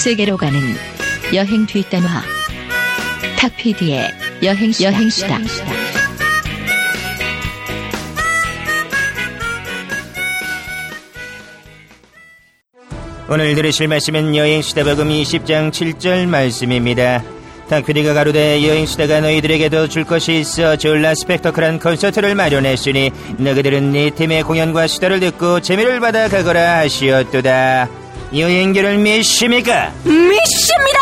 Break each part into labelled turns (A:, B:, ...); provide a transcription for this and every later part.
A: 세계로 가는 여행 뒷단화 탁피디의 여행 여행수다.
B: 오늘 들으실 말씀은 여행수다 복음 20장 7절 말씀입니다. 탁피디가 가로되 여행수다가 너희들에게도 줄 것이 있어 졸라 스펙터클한 콘서트를 마련했으니 너희들은 네 팀의 공연과 수다를 듣고 재미를 받아 가거라 하시었도다. 여행기를 믿습니까?
C: 믿습니다!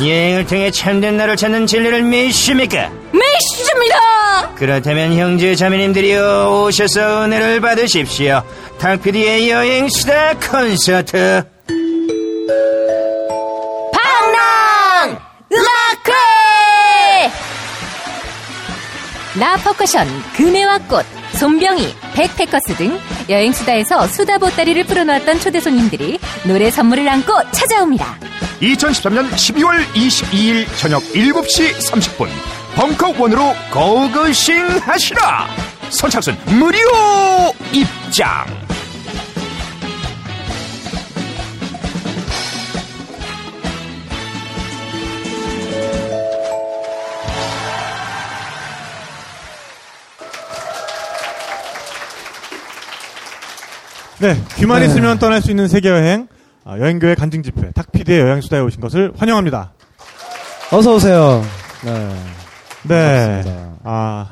B: 여행을 통해 참된 나를 찾는 진리를 믿습니까?
C: 믿습니다!
B: 그렇다면 형제 자매님들이여 오셔서 은혜를 받으십시오. 탁피디의 여행수다 콘서트.
C: 방랑! 음악회!
D: 라퍼커션, 금해와 꽃, 손병희, 백패커스 등 여행수다에서 수다 보따리를 풀어놓았던 초대 손님들이 노래 선물을 안고 찾아옵니다.
E: 2013년 12월 22일 저녁 7시 30분 벙커원으로 고고싱 하시라 선착순 무료 입장
F: 네, 귀만 있으면 떠날 수 있는 세계 여행 아, 여행교회 간증 집회 탁피디의 여행 수다에 오신 것을 환영합니다.
G: 어서 오세요. 네.
F: 네,
G: 반갑습니다.
F: 아,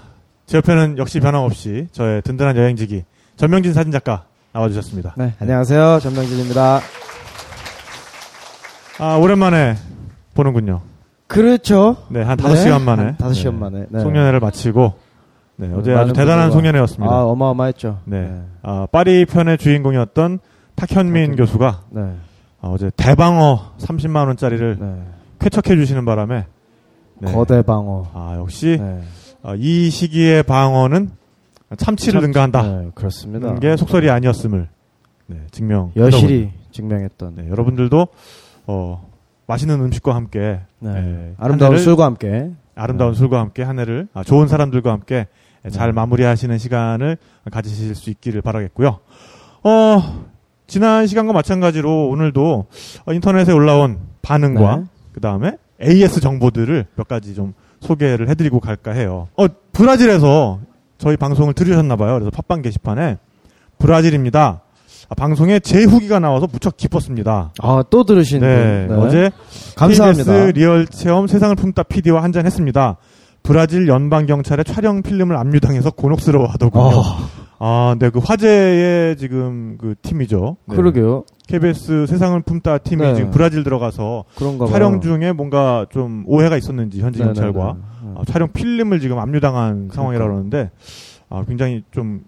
F: 제 옆에는 역시 변함없이 저의 든든한 여행지기 전명진 사진 작가 나와주셨습니다.
G: 네, 안녕하세요. 전명진입니다.
F: 아, 오랜만에 보는군요.
G: 그렇죠.
F: 네, 한
G: 네,
F: 5시간 만에.
G: 한 다섯 시간
F: 네,
G: 만에. 네.
F: 송년회를 마치고, 네, 어제
G: 많은
F: 아주 대단한 송년회였습니다.
G: 아, 어마어마했죠.
F: 네. 아, 파리 편의 주인공이었던 탁현민. 교수가
G: 네.
F: 아, 어제 대방어 30만 원짜리를
G: 네.
F: 쾌척해 주시는 바람에, 네.
G: 거대 방어.
F: 아, 역시,
G: 네.
F: 아, 이 시기의 방어는 참치를
G: 참-
F: 능가한다.
G: 네, 그렇습니다.
F: 는게 속설이 아니었음을 네, 증명.
G: 여실히 증명했던.
F: 네, 여러분들도 어, 맛있는 음식과 함께
G: 네.
F: 네,
G: 아름다운 술과 함께.
F: 아름다운
G: 네.
F: 술과 함께 한 해를 아, 좋은 사람들과 함께 잘
G: 네.
F: 마무리하시는 시간을 가지실 수 있기를 바라겠고요. 어, 지난 시간과 마찬가지로 오늘도 어, 인터넷에 올라온 반응과
G: 네.
F: 그 다음에 AS 정보들을 몇 가지 좀 소개를 해드리고 갈까 해요. 어, 브라질에서 저희 방송을 들으셨나봐요. 그래서 팟빵 게시판에 브라질입니다. 아, 방송에 제 후기가 나와서 무척 기뻤습니다.
G: 아, 또 들으신
F: 네,
G: 분. 네.
F: 어제
G: 감사합니다.
F: KBS 리얼 체험 세상을 품다 PD와 한잔 했습니다. 브라질 연방 경찰의 촬영 필름을 압류당해서 곤혹스러워 하더군요.
G: 어,
F: 아, 네, 그 화제의 지금 그 팀이죠. 네.
G: 그러게요.
F: KBS 세상을 품다 팀이
G: 네.
F: 지금 브라질 들어가서
G: 그런가 봐요.
F: 촬영 중에 뭔가 좀 오해가 있었는지 현지
G: 네,
F: 경찰과
G: 네, 네.
F: 아, 촬영 필름을 지금 압류당한 상황이라 그러는데 아, 굉장히 좀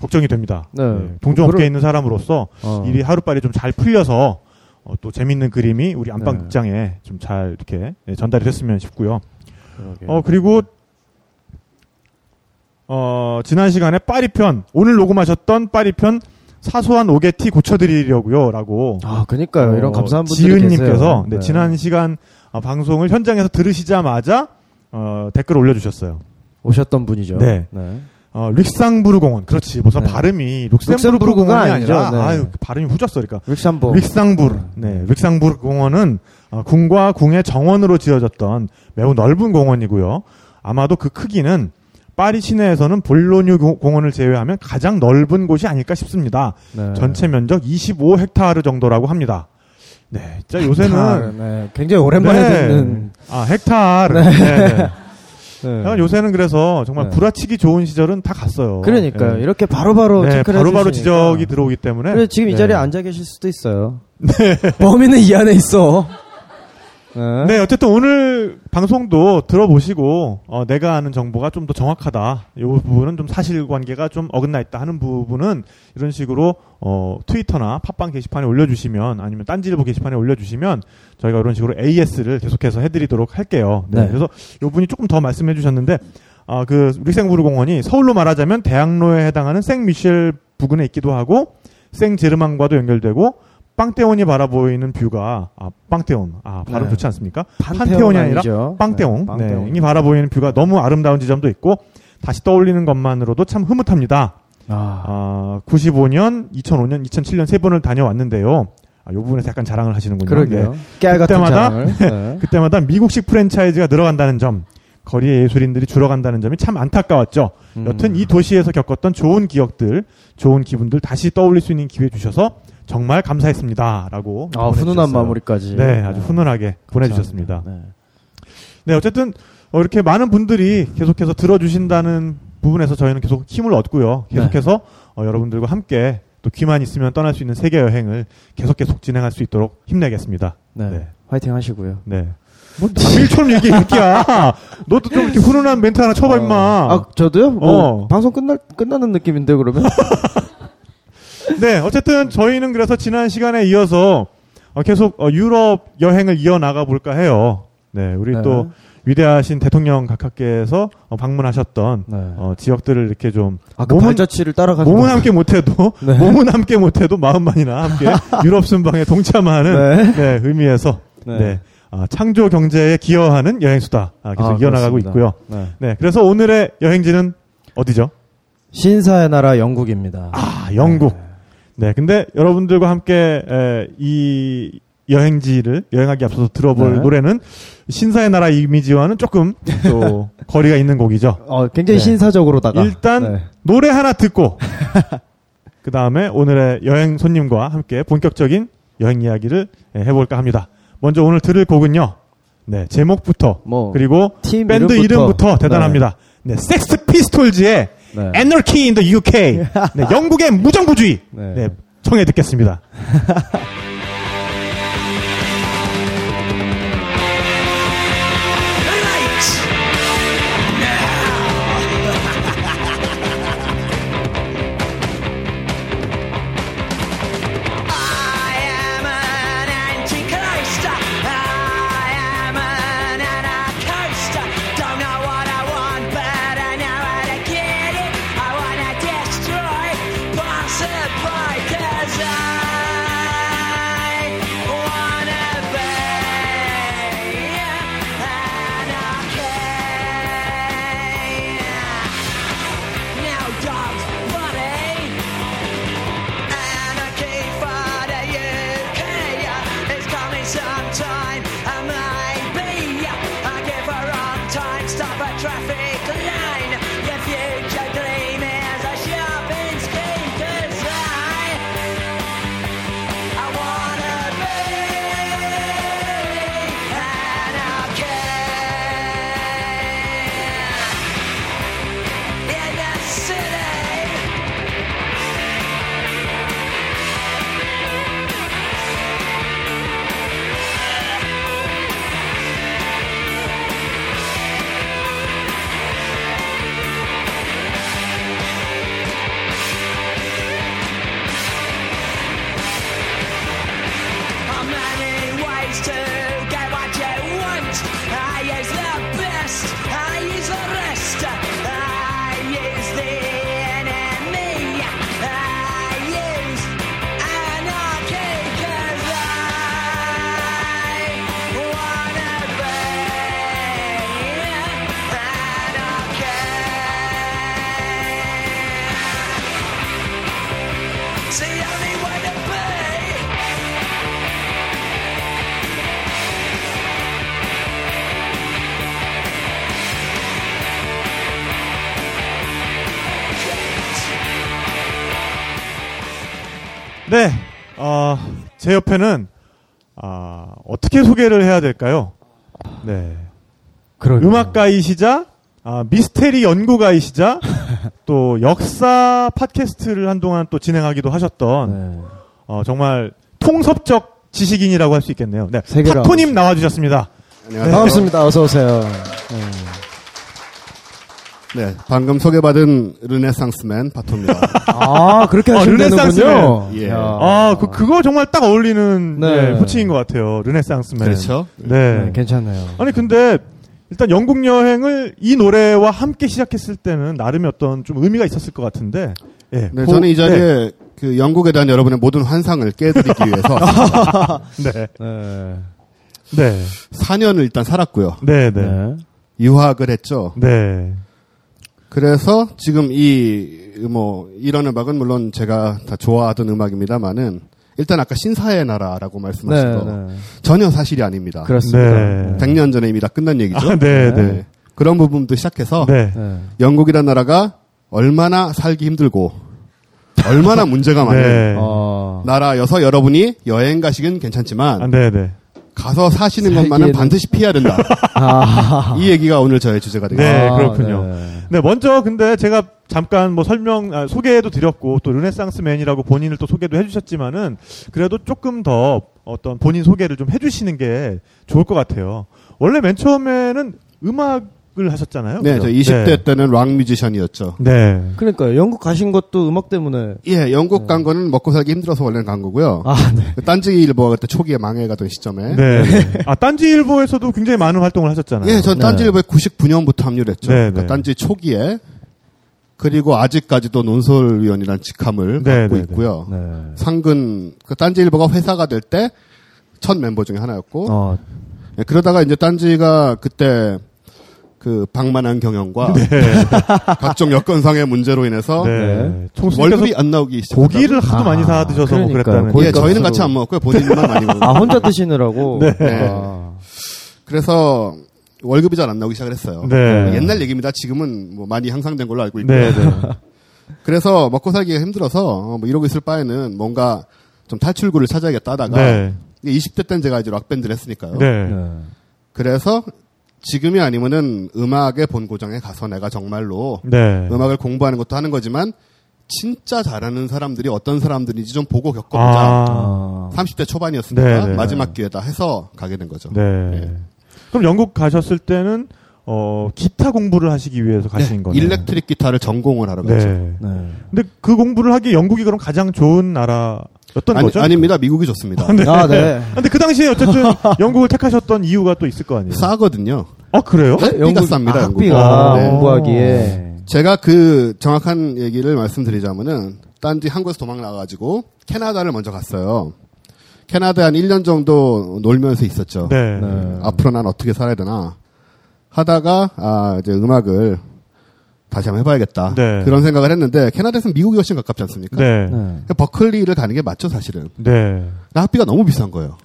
F: 걱정이 됩니다.
G: 네.
F: 동종업계에
G: 그러-
F: 있는 사람으로서
G: 어.
F: 일이 하루빨리 좀 잘 풀려서 어, 또 재밌는 그림이 우리 안방
G: 네.
F: 극장에 좀잘 이렇게 예, 전달이 됐으면 싶고요.
G: 그러게.
F: 어 그리고 어 지난 시간에 파리편 오늘 녹음하셨던 파리편 사소한 오게티 고쳐드리려고요라고
G: 아, 그니까요.
F: 어,
G: 이런 감사한 분들이
F: 지은님께서
G: 계세요.
F: 네, 지난 시간 어, 방송을 현장에서 들으시자마자 어, 댓글 올려주셨어요.
G: 오셨던 분이죠.
F: 네. 어, 릭상부르 공원 그렇지 무슨
G: 네.
F: 발음이
G: 룩셈부르크가
F: 공원이
G: 아니죠.
F: 아니라
G: 네.
F: 아유 발음이 후졌어 그러니까
G: 릭삼보.
F: 릭상부르 네 릭상부르 공원은 어, 궁과 궁의 정원으로 지어졌던 매우 넓은 공원이고요. 아마도 그 크기는 파리 시내에서는 볼로뉴 고- 공원을 제외하면 가장 넓은 곳이 아닐까 싶습니다.
G: 네.
F: 전체 면적 25헥타르 정도라고 합니다. 네, 진짜 요새는
G: 네, 굉장히 오랜만에
F: 네.
G: 듣는.
F: 아 헥타르. 네. 네. 요새는 그래서 정말
G: 네.
F: 부라치기 좋은 시절은 다 갔어요.
G: 그러니까요.
F: 네.
G: 이렇게 바로바로
F: 네,
G: 체크를
F: 바로바로. 지적이 들어오기 때문에.
G: 그래 지금 이
F: 네.
G: 자리에 앉아 계실 수도 있어요. 범인은 이 안에 있어. 네.
F: 네, 어쨌든 오늘 방송도 들어보시고 어, 내가 아는 정보가 좀 더 정확하다. 이 부분은 좀 사실관계가 좀 어긋나 있다 하는 부분은 이런 식으로 어, 트위터나 팟빵 게시판에 올려주시면 아니면 딴지일보 게시판에 올려주시면 저희가 이런 식으로 AS를 계속해서 해드리도록 할게요. 네,
G: 네.
F: 그래서 이 분이 조금 더 말씀해주셨는데 아, 그 릭생부르 공원이 서울로 말하자면 대학로에 해당하는 생미셸 부근에 있기도 하고 생제르망과도 연결되고 빵떼온이 바라보이는 뷰가 아 빵떼온 아 발음
G: 네.
F: 좋지 않습니까?
G: 판테온
F: 판테온이 아니라? 빵떼옹
G: 네.
F: 네, 이 바라보이는 뷰가 너무 아름다운 지점도 있고 다시 떠올리는 것만으로도 참 흐뭇합니다.
G: 아,
F: 아, 95년, 2005년, 2007년 세 번을 다녀왔는데요. 아, 요 부분에서 약간 자랑을 하시는군요.
G: 그러게요.
F: 네. 그때마다.
G: 네.
F: 그때마다 미국식 프랜차이즈가 늘어간다는 점, 거리의 예술인들이 줄어간다는 점이 참 안타까웠죠.
G: 음.
F: 여튼 이 도시에서 겪었던 좋은 기억들, 좋은 기분들 다시 떠올릴 수 있는 기회 주셔서 정말 감사했습니다.라고
G: 아, 훈훈한 마무리까지.
F: 네, 아주 훈훈하게 보내주셨습니다.
G: 네.
F: 네, 어쨌든 어, 이렇게 많은 분들이 계속해서 들어주신다는 부분에서 저희는 계속 힘을 얻고요. 계속해서 어, 여러분들과 함께 또 귀만 있으면 떠날 수 있는 세계 여행을 계속 계속 진행할 수 있도록 힘내겠습니다.
G: 네.
F: 네.
G: 화이팅 하시고요.
F: 네. 뭐 남일처럼 얘기해 새끼야. 너도 좀 이렇게 훈훈한 멘트 하나 쳐봐 임마.
G: 아, 저도요? 뭐,
F: 어.
G: 방송 끝날, 끝나는 느낌인데, 그러면?
F: 네, 어쨌든 저희는 그래서 지난 시간에 이어서 어, 계속 어, 유럽 여행을 이어나가 볼까 해요. 네, 우리
G: 네.
F: 또 위대하신 대통령 각하께서 어, 방문하셨던
G: 네.
F: 어, 지역들을 이렇게 좀
G: 아, 그
F: 몸은-
G: 발자취를 따라가는
F: 몸은
G: 거.
F: 함께 못해도
G: 네.
F: 몸은 함께 못해도 마음만이나 함께 유럽 순방에 동참하는 네. 의미에서 네.
G: 네.
F: 아, 창조 경제에 기여하는 여행 수다 아, 계속
G: 아,
F: 이어나가고. 있고요.
G: 네.
F: 네, 그래서 오늘의 여행지는 어디죠?
G: 신사의 나라 영국입니다.
F: 아, 영국. 네, 근데 여러분들과 함께 에, 이 여행지를 여행하기 앞서서 들어볼
G: 네.
F: 노래는 신사의 나라 이미지와는 조금 또 거리가 있는 곡이죠.
G: 어, 굉장히
F: 네.
G: 신사적으로다가.
F: 일단
G: 네.
F: 노래 하나 듣고 그 다음에 오늘의 여행 손님과 함께 본격적인 여행 이야기를 예, 해볼까 합니다. 먼저 오늘 들을 곡은요. 네 제목부터
G: 뭐,
F: 그리고
G: 팀
F: 밴드
G: 이름부터.
F: 이름부터 대단합니다. 네, 섹스 피스톨즈의
G: 네.
F: Anarchy in the UK. 네, 영국의 무정부주의.
G: 네.
F: 네, 청해 듣겠습니다. 네, 어, 제 옆에는 아, 어떻게 소개를 해야 될까요? 네,
G: 그러게요.
F: 음악가이시자 아, 미스테리 연구가이시자 또 역사 팟캐스트를 한동안 또 진행하기도 하셨던
G: 네.
F: 어, 정말 통섭적 지식인이라고 할 수 있겠네요. 네, 타토님 나와주셨습니다.
G: 반갑습니다. 어서 오세요.
H: 네, 방금 소개받은 르네상스맨 바토입니다.
G: 아, 그렇게
F: 어,
G: 하시면
F: 르네상스맨.
G: 되는군요.
H: 예.
G: 야.
F: 아, 그, 그거 정말 딱 어울리는
G: 네.
F: 네, 호칭인 것 같아요. 르네상스맨.
H: 그렇죠.
F: 네.
G: 네, 괜찮네요.
F: 아니 근데 일단 영국 여행을 이 노래와 함께 시작했을 때는 나름의 어떤 좀 의미가 있었을 것 같은데. 예.
H: 네,
F: 고-
H: 저는 이 자리에 그 영국에 대한 여러분의 모든 환상을 깨드리기 위해서
F: 네. 네.
G: 네.
F: 네.
H: 4년을 일단 살았고요.
F: 네. 네.
G: 네.
H: 유학을 했죠.
F: 네.
H: 그래서 지금 이 뭐 이런 음악은 물론 제가 다 좋아하던 음악입니다만은 일단 아까 신사의 나라라고 말씀하신
G: 네,
H: 거
G: 네.
H: 전혀 사실이 아닙니다.
G: 그렇습니다.
F: 네.
H: 100년 전에 이미 다 끝난 얘기죠.
F: 아, 네, 네.
H: 그런 부분도 시작해서
F: 네.
G: 네.
H: 영국이라는 나라가 얼마나 살기 힘들고 얼마나 문제가 많은
F: 네.
G: 어,
H: 나라여서 여러분이 여행 가시긴 괜찮지만
F: 아, 네, 네.
H: 가서 사시는 것만은
G: 살기에는-
H: 반드시 피해야 된다.
G: 아,
H: 이 얘기가 오늘 저의 주제가 되겠습니다.
F: 네,
G: 아,
F: 그렇군요.
G: 네.
F: 네, 먼저 근데 제가 잠깐 뭐 설명, 아, 소개도 드렸고 또 르네상스맨이라고 본인을 또 소개도 해주셨지만은 그래도 조금 더 어떤 본인 소개를 좀 해주시는 게 좋을 것 같아요. 원래 맨 처음에는 음악 을 하셨잖아요.
H: 네,
F: 그죠?
H: 저 20대
F: 네.
H: 때는 락 뮤지션이었죠.
F: 네.
G: 그러니까요. 영국 가신 것도 음악 때문에.
H: 예, 영국 간 거는 먹고 살기 힘들어서 원래는 간 거고요.
G: 아, 네.
H: 그 딴지일보가 그때 초기에 망해가던 시점에.
F: 네. 아, 딴지일보에서도 굉장히 많은 활동을 하셨잖아요.
H: 예, 전
G: 네.
H: 딴지일보에 99년부터 합류했죠.
F: 네,
H: 그러니까
F: 네.
H: 딴지 초기에. 그리고 아직까지도 논설위원이라는 직함을
F: 네,
H: 갖고
F: 네,
H: 있고요.
G: 네.
H: 상근, 그 딴지일보가 회사가 될 때 첫 멤버 중에 하나였고.
G: 어,
H: 예, 그러다가 이제 딴지가 그때 그 방만한 경영과 각종 여건상의 문제로 인해서
F: 네. 총
H: 월급이 안 나오기 시작했다.
F: 고기를 하도
G: 아,
F: 많이 사 드셔서 뭐. 그랬다는.
H: 예, 저희는. 같이 안 먹었고요. 본인만 많이 먹고.
G: 아, 혼자 드시느라고.
F: 네.
G: 아,
H: 그래서 월급이 잘 안 나오기 시작을 했어요.
F: 네.
H: 옛날 얘기입니다. 지금은 뭐 많이 향상된 걸로 알고 있고요.
F: 네, 네.
H: 그래서 먹고 살기가 힘들어서 어, 뭐 이러고 있을 바에는 뭔가 좀 탈출구를 찾아야겠다 하다가
F: 네.
H: 20대 때는 제가 이제 락 밴드를 했으니까요.
F: 네.
G: 네.
H: 그래서 지금이 아니면은 음악의 본고장에 가서 내가 정말로
F: 네.
H: 음악을 공부하는 것도 하는 거지만 진짜 잘하는 사람들이 어떤 사람들인지 좀 보고 겪어보자.
F: 아.
G: 아,
H: 30대 초반이었으니까
F: 네, 네.
H: 마지막 기회다 해서 가게 된 거죠.
F: 네.
H: 네.
F: 그럼 영국 가셨을 때는 어 기타 공부를 하시기 위해서 가신 거네요.
H: 일렉트릭 기타를 전공을 하러 갔죠.
F: 네.
G: 네.
F: 근데 그 공부를 하기 영국이 그럼 가장 좋은 나라 였던
H: 아니,
F: 거죠?
H: 아닙니다. 미국이 좋습니다.
F: 네.
G: 아, 네.
F: 근데 그 당시에 어쨌든 영국을 택하셨던 이유가 또 있을 거 아니에요?
H: 싸거든요.
F: 아 그래요?
H: 학비가
G: 영국-
H: 쌉니다.
G: 아. 학비가
H: 네.
G: 공부하기에.
H: 제가 그 정확한 얘기를 말씀드리자면은 딴지 한국에서 도망 나가가지고 캐나다를 먼저 갔어요. 캐나다 한 1년 정도 놀면서 있었죠.
F: 네.
G: 네.
H: 앞으로 난 어떻게 살아야 되나 하다가 아 이제 음악을 다시 한번 해봐야겠다
F: 네.
H: 그런 생각을 했는데 캐나다에서는 미국이 훨씬 가깝지 않습니까?
F: 네.
G: 네.
H: 버클리를 가는 게 맞죠 사실은.
F: 네.
H: 학비가 너무 비싼 거예요.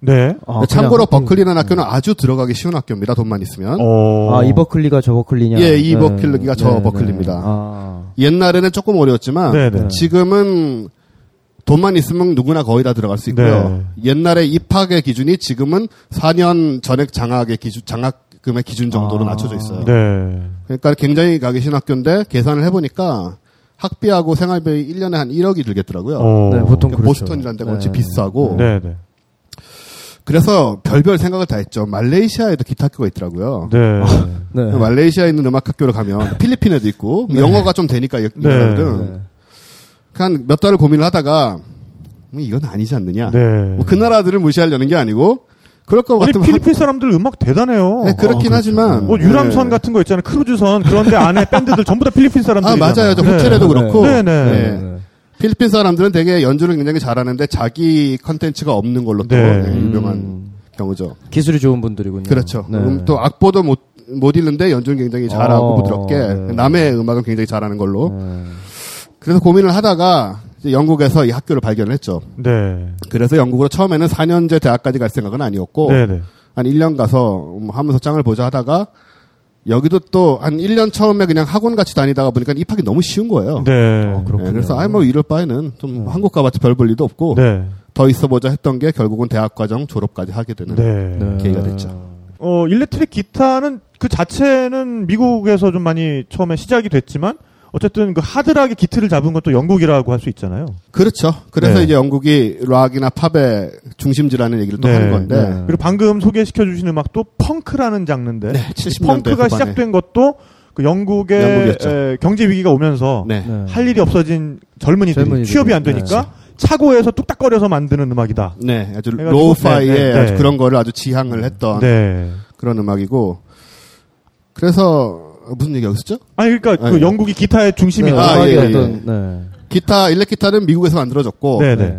F: 네.
G: 아,
H: 참고로
G: 그냥-
H: 버클리라는 학교는 아주 들어가기 쉬운 학교입니다. 돈만 있으면.
F: 어.
G: 아, 이 버클리가 저 버클리냐?
H: 예, 이 버클리가 저 버클리입니다.
G: 아,
H: 옛날에는 조금 어려웠지만
F: 네, 네.
H: 지금은 돈만 있으면 누구나 거의 다 들어갈 수 있고요. 옛날에 입학의 기준이 지금은 4년 전액 장학의 기준 장학 금의 기준 정도로
G: 아.
H: 낮춰져 있어요.
F: 네.
H: 그러니까 굉장히 가기 쉬운 학교인데 계산을 해보니까 학비하고 생활비 1년에 한 1억이 들겠더라고요.
F: 어.
G: 네, 보통
H: 그러니까
G: 그렇죠.
H: 보스턴이라는 데가 엄청
G: 네.
H: 비싸고
F: 네, 네.
H: 그래서 별별 생각을 다 했죠. 말레이시아에도 기타 학교가 있더라고요.
F: 네.
G: 네.
H: 말레이시아에 있는 음악 학교를 가면 필리핀에도 있고 영어가 좀 되니까 이
F: 네.
G: 네.
H: 한몇 달을 고민을 하다가 뭐 이건 아니지 않느냐.
F: 네.
H: 뭐그 나라들을 무시하려는 게 아니고 그럴 것
F: 아니
H: 같으면
F: 필리핀 사람들 음악 대단해요.
H: 네, 그렇긴
G: 어,
H: 하지만
F: 뭐 유람선
H: 네.
F: 같은 거 있잖아요. 크루즈선. 그런데 안에 밴드들 전부 다 필리핀 사람들.
H: 아 맞아요. 저 호텔에도 그렇고
F: 네, 네.
H: 네. 필리핀 사람들은 되게 연주를 굉장히 잘하는데 자기 컨텐츠가 없는 걸로 또
F: 네.
H: 네, 유명한
G: 음,
H: 경우죠.
G: 기술이 좋은 분들이군요.
H: 그렇죠.
G: 네.
H: 음, 또 악보도 못, 못 읽는데 연주는 굉장히 잘하고
G: 어,
H: 부드럽게
G: 네.
H: 남의 음악을 굉장히 잘하는 걸로.
G: 네.
H: 그래서 고민을 하다가 영국에서 이 학교를 발견을 했죠.
F: 네.
H: 그래서 영국으로 처음에는 4년제 대학까지 갈 생각은 아니었고
F: 네, 네.
H: 한 1년 가서 음, 하면서 짱을 보자 하다가 여기도 또 한 1년 처음에 그냥 학원 같이 다니다가 보니까 입학이 너무 쉬운 거예요.
F: 네.
G: 어, 그렇군요.
H: 네, 그래서 아이 뭐 이럴 바에는 좀 한국 가봤자 별 볼 일도 없고
F: 네.
H: 더 있어보자 했던 게 결국은 대학 과정 졸업까지 하게 되는
F: 네.
G: 네.
H: 계기가 됐죠.
F: 어, 일렉트릭 기타는 그 자체는 미국에서 좀 많이 처음에 시작이 됐지만 어쨌든 그 하드락의 기틀을 잡은 건 또 영국이라고 할 수 있잖아요.
H: 그렇죠. 그래서
F: 네.
H: 이제 영국이 락이나 팝의 중심지라는 얘기를 또
F: 네,
H: 하는 건데
G: 네.
F: 그리고 방금 소개시켜 주신 음악도 펑크라는 장르인데
H: 네, 70년대
F: 펑크가
H: 후반에.
F: 시작된 것도 그 영국의. 에, 경제 위기가 오면서
H: 네.
G: 네.
F: 할 일이 없어진 젊은이들이
G: 젊은이들이.
F: 취업이 안 되니까 차고에서 뚝딱거려서 만드는 음악이다.
H: 네, 아주
F: 네, 네,
H: 아주
F: 네.
H: 그런 거를 아주 지향을 했던
F: 네.
H: 그런 음악이고 그래서 무슨 얘기하고 있었죠?
F: 아니 그러니까
H: 아니,
F: 그 영국이 기타의 중심이다.
H: 아,
G: 음악의
H: 예, 예.
G: 어떤, 네.
H: 기타 일렉 기타는 미국에서 만들어졌고
F: 네, 네.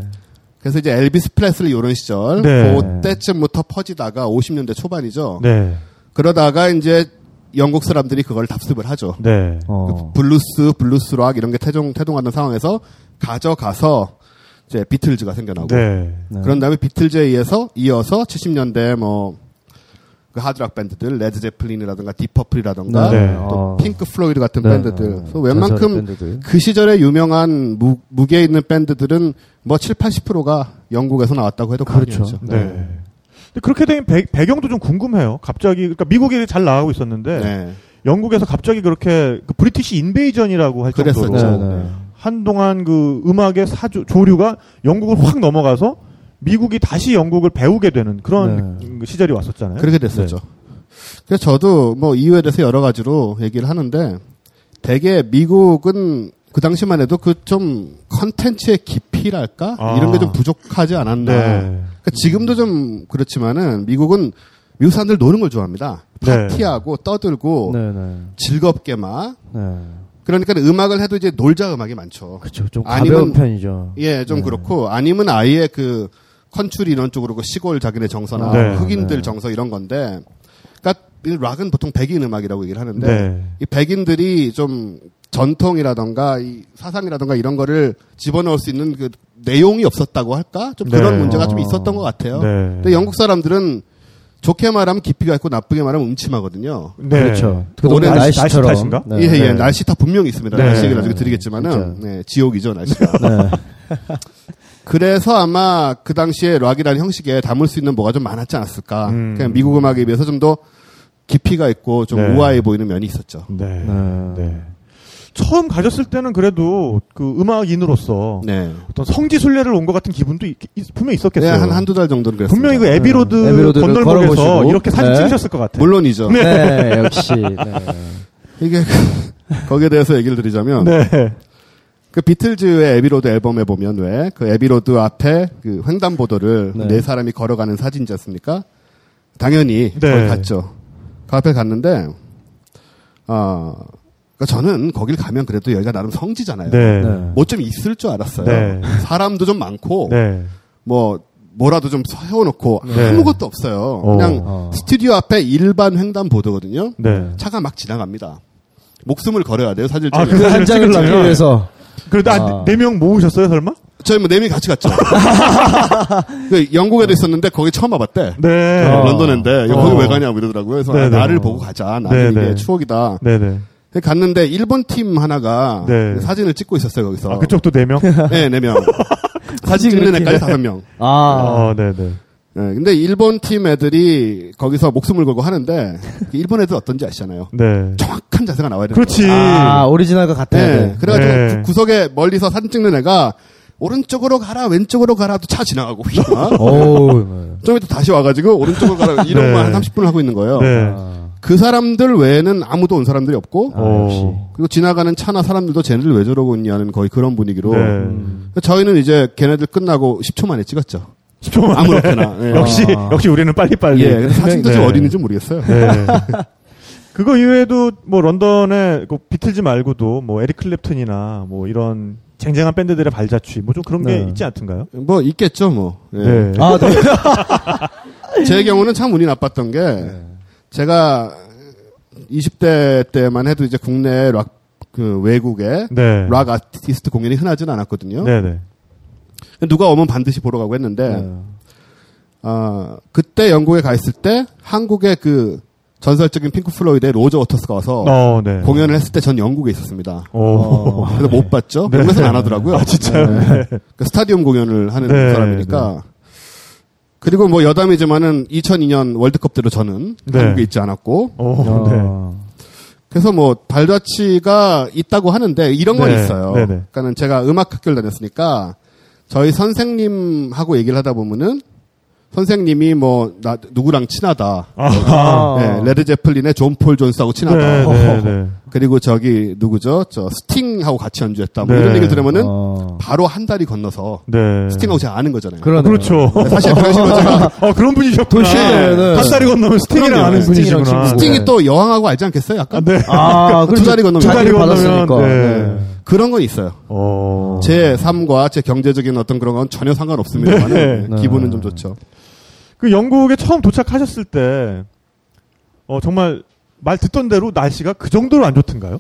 H: 그래서 이제 엘비스 프레슬리 이런 시절
F: 네.
H: 그때쯤부터 퍼지다가 50년대 초반이죠.
F: 네.
H: 그러다가 이제 영국 사람들이 그걸 답습을 하죠.
F: 네.
G: 어.
H: 블루스, 블루스 락 이런 게 태동 태동하는 상황에서 가져가서 이제 비틀즈가 생겨나고
F: 네.
G: 네.
H: 그런 다음에 비틀즈에 의해서 이어서 70년대 뭐, 그 하드락 밴드들, 레드 제플린이라든가 딥 퍼플이라든가
F: 네.
H: 또
G: 어.
H: 핑크 플로이드 같은
G: 네.
H: 밴드들.
G: 어,
H: 그래서 웬만큼
G: 밴드들.
H: 그 시절에 유명한 무, 무게 있는 밴드들은 뭐 7, 80%가 영국에서 나왔다고 해도
G: 그렇죠.
H: 아니죠.
F: 네. 근데 그렇게 된 배, 배경도 좀 궁금해요. 갑자기 그러니까 미국이 잘 나가고 있었는데
H: 네.
F: 영국에서 갑자기 그렇게 그 British Invasion이라고 할 정도로
H: 그랬었죠.
G: 네, 네.
F: 한동안 그 음악의 사조 조류가 영국을 확 넘어가서 미국이 다시 영국을 배우게 되는 그런 그 시절이 왔었잖아요.
H: 그렇게 됐었죠. 그래서 저도 뭐 이유에 대해서 여러 가지로 얘기를 하는데 대개 미국은 그 당시만 해도 그 좀 컨텐츠의 깊이랄까
F: 아.
H: 이런 게 좀 부족하지 않았나.
F: 네.
H: 그러니까 지금도 좀 그렇지만은 미국은 미국 사람들 노는 걸 좋아합니다.
F: 네.
H: 파티하고 떠들고
G: 네, 네.
H: 즐겁게 막.
G: 네.
H: 그러니까 음악을 해도 이제 놀자 음악이 많죠.
G: 그렇죠. 좀
H: 아니면-
G: 가벼운 편이죠.
H: 예, 좀
G: 네.
H: 그렇고 아니면 아예 그 컨츄리 이런 쪽으로 그 시골 자기네 정서나
F: 네.
H: 흑인들
G: 네.
H: 정서 이런 건데, 그러니까 이 락은 보통 백인 음악이라고 얘기를 하는데
F: 네.
H: 이 백인들이 좀 전통이라던가 이 사상이라던가 이런 거를 집어넣을 수 있는 그 내용이 없었다고 할까? 좀 그런
F: 네.
H: 문제가 좀
G: 어.
H: 있었던 것 같아요.
F: 네.
H: 근데 영국 사람들은 좋게 말하면 깊이가 있고 나쁘게 말하면 음침하거든요.
F: 네.
G: 그렇죠. 그
H: 올해
G: 동네
F: 날씨-
G: 날씨처럼.
F: 날씨 탓인가?
G: 네.
H: 예, 예,
F: 네.
H: 날씨 다 분명히 있습니다.
F: 네.
H: 날씨 얘기를 나중에
G: 네.
H: 드리겠지만은,
G: 진짜.
H: 네, 지옥이죠, 날씨가.
G: 네.
H: 그래서 아마 그 당시에 락이라는 형식에 담을 수 있는 뭐가 좀 많았지 않았을까.
F: 음.
H: 그냥 미국 음악에 비해서 좀 더 깊이가 있고 좀
F: 네.
H: 우아해 보이는 면이 있었죠.
F: 네.
G: 네.
F: 네. 처음 가셨을 때는 그래도 그 음악인으로서
H: 네.
F: 어떤 성지 순례를 온 것 같은 기분도 있, 있- 분명히
H: 네,
F: 있었겠어요.
H: 한, 한두 달 정도는 그랬어요.
F: 분명히 그 애비로드
G: 네. 애비로드를
F: 건널목에서
G: 걸어보시고.
F: 이렇게 사진
G: 네.
F: 찍으셨을 것 같아요.
H: 물론이죠.
G: 네, 역시. 네.
H: 이게, 거기에 대해서 얘기를 드리자면,
F: 네.
H: 그 비틀즈의 애비로드 앨범에 보면 왜, 그 애비로드 앞에 그 횡단보도를
G: 네.
H: 네, 사람이 걸어가는 사진이지 않습니까? 당연히
F: 네.
H: 거기 갔죠. 그 앞에 갔는데, 어, 그러니까 저는 거길 가면 그래도 여기가 나름 성지잖아요.
F: 네.
G: 네.
H: 뭐좀 있을 줄 알았어요.
F: 네.
H: 사람도 좀 많고,
F: 네.
H: 뭐, 뭐라도 좀 세워놓고
F: 네.
H: 아무것도 없어요.
F: 어.
H: 그냥
G: 어.
H: 스튜디오 앞에 일반 횡단보도거든요.
F: 네.
H: 차가 막 지나갑니다. 목숨을 걸어야 돼요, 사진을
F: 아. 그
G: 한 장을. 찍기 위해서.
F: 그래도
G: 아.
F: 한네명 모으셨어요, 설마?
H: 저희 뭐, 네명이 같이 갔죠. 그 영국에도 있었는데, 거기 처음 와봤대.
F: 네.
G: 어.
H: 런던인데,
F: 어.
H: 거기 왜 가냐고 이러더라고요. 그래서
F: 네,
H: 아,
F: 네.
H: 나를 보고 가자. 나는
F: 네,
H: 이게
F: 네.
H: 추억이다.
F: 네네.
H: 갔는데, 일본 팀 하나가
F: 네.
H: 사진을 찍고 있었어요, 거기서.
F: 아, 그쪽도 네 명?
H: 네, 네 명. 사진 찍는. 애까지 다섯 명.
G: 아.
F: 어, 네네.
H: 네, 근데 일본 팀 애들이 거기서 목숨을 걸고 하는데 일본 애들 어떤지 아시잖아요.
F: 네.
H: 정확한 자세가 나와야 되는
F: 그렇지.
G: 아, 오리지널과 같아야
H: 거예요.
G: 돼.
H: 네, 그래가지고
F: 네.
H: 구- 구석에 멀리서 사진 찍는 애가 오른쪽으로 가라 왼쪽으로 가라 도 차 지나가고 휘-
G: 오.
H: 좀 이따 다시 와가지고 오른쪽으로 가라 이런
F: 네.
H: 거한 30분을 하고 있는 거예요.
F: 네.
G: 아.
H: 그 사람들 외에는 아무도 온 사람들이 없고
G: 아,
F: 어.
G: 역시.
H: 그리고 지나가는 차나 사람들도 쟤네들 왜 저러고 있냐는 거의 그런 분위기로
F: 네.
G: 음.
H: 저희는 이제 걔네들 끝나고 10초 만에 찍었죠.
F: 10초 만에.
H: 아무렇게나. 예.
F: 역시,
G: 아.
F: 역시 우리는 빨리빨리.
H: 예, 사진도 좀
F: 네.
H: 어린이인지 모르겠어요.
F: 네. 그거 이외에도 뭐 런던에 그 비틀즈 말고도 뭐 에릭 클랩튼이나 뭐 이런 쟁쟁한 밴드들의 발자취 뭐 좀 그런 게
G: 네.
F: 있지 않던가요?
H: 뭐 있겠죠, 뭐. 예.
F: 네.
G: 아, 네.
H: 제 경우는 참 운이 나빴던 게 제가 20대 때만 해도 이제 국내 락 그 외국에
F: 네.
H: 락 아티스트 공연이 흔하지는 않았거든요.
F: 네네.
H: 누가 오면 반드시 보러 가고 했는데
G: 네.
H: 어, 그때 영국에 가 있을 때 한국의 그 전설적인 핑크 플로이드의 로저 워터스가 와서
F: 어, 네.
H: 공연을 했을 때 전 영국에 있었습니다.
F: 오.
H: 그래서 못 봤죠.
F: 네.
H: 영국에서는 안 하더라고요.
F: 아, 진짜요? 네.
H: 그 스타디움 공연을 하는
F: 네,
H: 사람이니까. 그리고 뭐 여담이지만은 2002년 월드컵 때도 저는
F: 네.
H: 한국에 있지 않았고
F: 오, 네.
G: 어.
H: 그래서 뭐 발자취가 있다고 하는데 이런 건
F: 네,
H: 있어요. 그러니까는 제가 음악 학교를 다녔으니까 저희 선생님하고 얘기를 하다 보면은 선생님이 뭐 나 누구랑 친하다.
F: 아.
H: 네, 레드 제플린의 존 폴 존스하고 친하다.
F: 네, 네, 네.
H: 그리고 저기 누구죠? 저 스팅하고 같이 연주했다. 뭐
F: 네.
H: 이런 얘기를 들으면은
G: 어.
H: 바로 한 달이 건너서
F: 네.
H: 스팅하고 제가 아는 거잖아요.
G: 그러네요.
F: 그렇죠.
H: 사실 당시로 제가
F: 어, 그런 분이셨구나. 한 달이 건너면 스팅이랑. 아는 분이시구나.
H: 스팅이 또 여왕하고 알지 않겠어요? 약간
F: 네.
G: 아,
H: 두 자리 건너면
F: 두 건너면,
G: 받았으니까.
F: 네.
G: 네.
H: 그런 건 있어요.
F: 어.
H: 제 삶과 제 경제적인 어떤 그런 건 전혀 상관없습니다만
F: 네.
H: 네. 기분은 좀 좋죠.
F: 그 영국에 처음 도착하셨을 때, 어, 정말 말 듣던 대로 날씨가 그 정도로 안 좋던가요?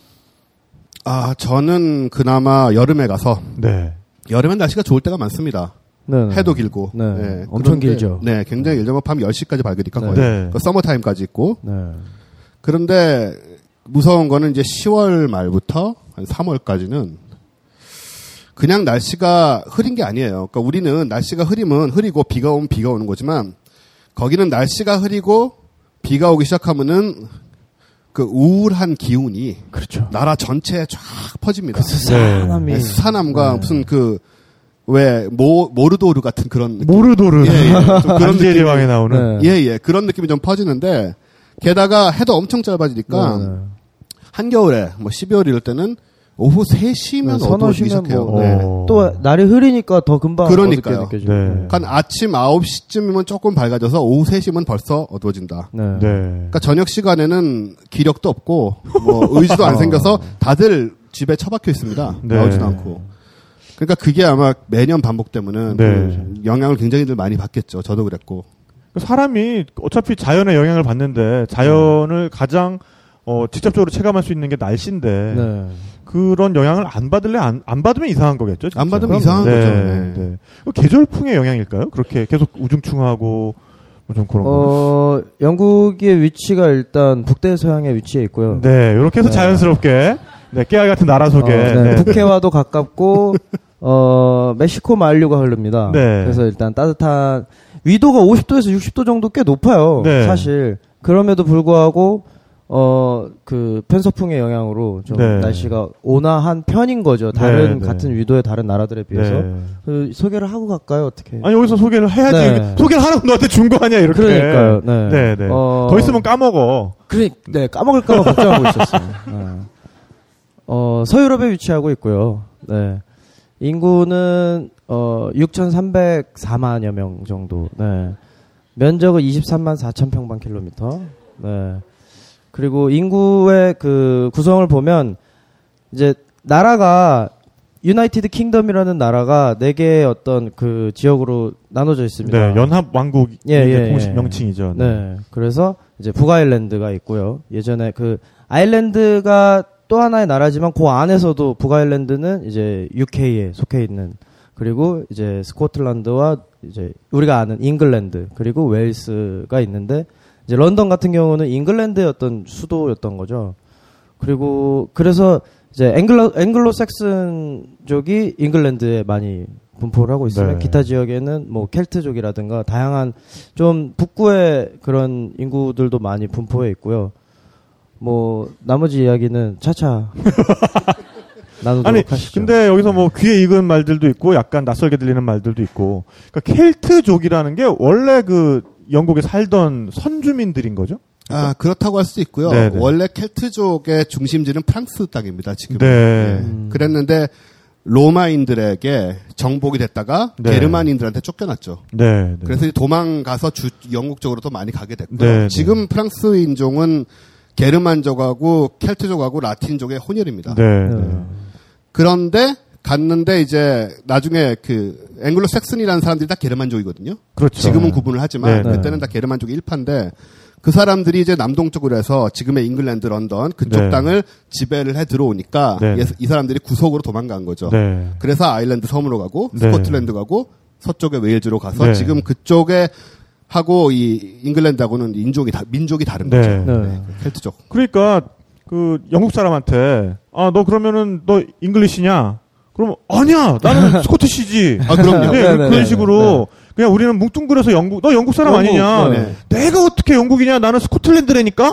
H: 아 저는 그나마 여름에 가서
F: 네.
H: 여름엔 날씨가 좋을 때가 많습니다.
G: 네, 네.
H: 해도 길고.
G: 네.
H: 예,
G: 엄청
H: 그런데-
G: 길죠.
H: 네, 굉장히 길죠. 뭐밤 10시까지 밝으니까 거의.
F: 네.
H: 그 서머 타임까지 있고.
G: 네.
H: 그런데 무서운 거는 이제 10월 말부터 한 3월까지는 그냥 날씨가 흐린 게 아니에요. 그러니까 우리는 날씨가 흐리면 흐리고 비가 오면 비가 오는 거지만 거기는 날씨가 흐리고 비가 오기 시작하면은 그 우울한 기운이
G: 그렇죠.
H: 나라 전체에 쫙 퍼집니다.
G: 사람이
H: 네, 수산함과
G: 네.
H: 무슨 그 왜 모르도르 같은 그런 느낌.
F: 모르도르.
H: 예, 예. 좀 그런 느낌이
F: 왕에 나오는.
G: 네.
H: 예, 예. 그런 느낌이 좀 퍼지는데, 게다가 해도 엄청 짧아지니까,
G: 네, 네.
H: 한겨울에, 뭐 12월 이럴 때는 오후 3시면
G: 네, 서너
H: 어두워지기
G: 시면
H: 시작해요.
G: 뭐-
H: 네.
F: 어.
G: 또 날이 흐리니까 더 금방
H: 그러니까요.
G: 어둡게 느껴지고.
F: 네.
H: 한 아침 9시쯤이면 조금 밝아져서 오후 3시면 벌써 어두워진다.
G: 네.
F: 네.
H: 그러니까 저녁 시간에는 기력도 없고, 뭐 의지도 안 생겨서 다들 집에 처박혀 있습니다.
F: 네.
H: 나오지도 않고. 그러니까 그게 아마 매년 반복되면은
F: 네.
H: 그 영향을 굉장히들 많이 받겠죠. 저도 그랬고.
F: 사람이 어차피 자연의 영향을 받는데 자연을 가장 어, 직접적으로 체감할 수 있는 게 날씨인데
G: 네.
F: 그런 영향을 안 받을래 안, 안 받으면 이상한 거겠죠. 진짜.
H: 안 받으면 이상한
F: 네,
H: 거죠. 네.
F: 네. 그 계절풍의 영향일까요? 그렇게 계속 우중충하고 뭐좀 그런 거.
G: 어, 영국의 위치가 일단 북대서양에 위치해 있고요.
F: 네, 이렇게 해서
G: 네.
F: 자연스럽게 네, 깨알 같은 나라 속에
G: 어, 네.
F: 네.
G: 북해와도 가깝고 어 멕시코 만류가 흐릅니다.
F: 네.
G: 그래서 일단 따뜻한 위도가 50도에서 60도 정도 꽤 높아요.
F: 네.
G: 사실 그럼에도 불구하고 어 그 편서풍의 영향으로 좀
F: 네.
G: 날씨가 온화한 편인 거죠. 다른
F: 네, 네.
G: 같은 위도의 다른 나라들에 비해서
F: 네.
G: 그 소개를 하고 갈까요? 어떻게?
F: 아니 여기서 소개를 해야지
G: 네.
F: 소개를 하라고 너한테 준 거 아니야 이렇게
G: 그러니까요. 네.
F: 네, 네.
G: 어,
F: 더 있으면 까먹어
G: 그러니 네 까먹을까봐 걱정하고 있었어요. 네. 어 서유럽에 위치하고 있고요. 네 인구는 어 6,304만여 명 정도. 네 면적은 23만 4천 평방킬로미터. 네 그리고 인구의 그 구성을 보면 이제 나라가 United Kingdom이라는 나라가 네 개의 어떤 그 지역으로 나눠져 있습니다.
F: 네 연합 왕국 이
G: 예, 예,
F: 공식
G: 예.
F: 명칭이죠
G: 네. 그래서 이제 북아일랜드가 있고요. 예전에 그 아일랜드가 또 하나의 나라지만 그 안에서도 북아일랜드는 이제 UK에 속해 있는 그리고 이제 스코틀랜드와 이제 우리가 아는 잉글랜드 그리고 웨일스가 있는데 이제 런던 같은 경우는 잉글랜드의 어떤 수도였던 거죠. 그리고 그래서 이제 앵글로 앵글로 섹슨족이 잉글랜드에 많이 분포를 하고 있으면
F: 네.
G: 기타 지역에는 뭐 켈트족이라든가 다양한 좀 북부의 그런 인구들도 많이 분포해 있고요. 뭐 나머지 이야기는 차차 나누도록
F: 아니
G: 하시죠.
F: 근데 여기서 뭐 귀에 익은 말들도 있고 약간 낯설게 들리는 말들도 있고 그러니까 켈트족이라는 게 원래 그 영국에 살던 선주민들인 거죠?
H: 아, 그렇다고 할 수 있고요.
F: 네, 네.
H: 원래 켈트족의 중심지는 프랑스 땅입니다, 지금.
F: 네.
G: 음.
H: 그랬는데, 로마인들에게 정복이 됐다가,
F: 네.
H: 게르만인들한테 쫓겨났죠.
F: 네. 네.
H: 그래서 도망가서 주, 영국 쪽으로 또 많이 가게 됐고요.
F: 네, 네.
H: 지금 프랑스 인종은 게르만족하고 켈트족하고 라틴족의 혼혈입니다.
F: 네.
G: 네.
F: 네.
H: 그런데 갔는데 이제 나중에 그 앵글로 섹슨이라는 사람들이 다 게르만족이거든요.
F: 그렇죠.
H: 지금은 구분을 하지만
F: 네, 네.
H: 그때는 다 게르만족이 일파인데 그 사람들이 이제 남동쪽으로 해서 지금의 잉글랜드, 런던 그쪽
F: 네.
H: 땅을 지배를 해 들어오니까
F: 네.
H: 이- 이 사람들이 구석으로 도망간 거죠.
F: 네.
H: 그래서 아일랜드 섬으로 가고
F: 네.
H: 스코틀랜드 가고 서쪽의 웨일즈로 가서
F: 네.
H: 지금 그쪽에 하고 이 잉글랜드하고는 인종이 다, 민족이 다른
F: 네.
H: 거죠.
G: 네.
H: 켈트족.
F: 그러니까 그 영국 사람한테 아 너 그러면은 너 English냐? 그럼 아니야 나는 Scottish지.
H: 아 그럼요.
F: 네,
G: 네,
F: 그-
G: 네,
F: 그런
G: 네,
F: 식으로 그냥 우리는 뭉뚱그려서 영국 너 영국 사람
G: 영국,
F: 아니냐?
G: 네.
F: 내가 어떻게 영국이냐? 나는 스코틀랜드라니까.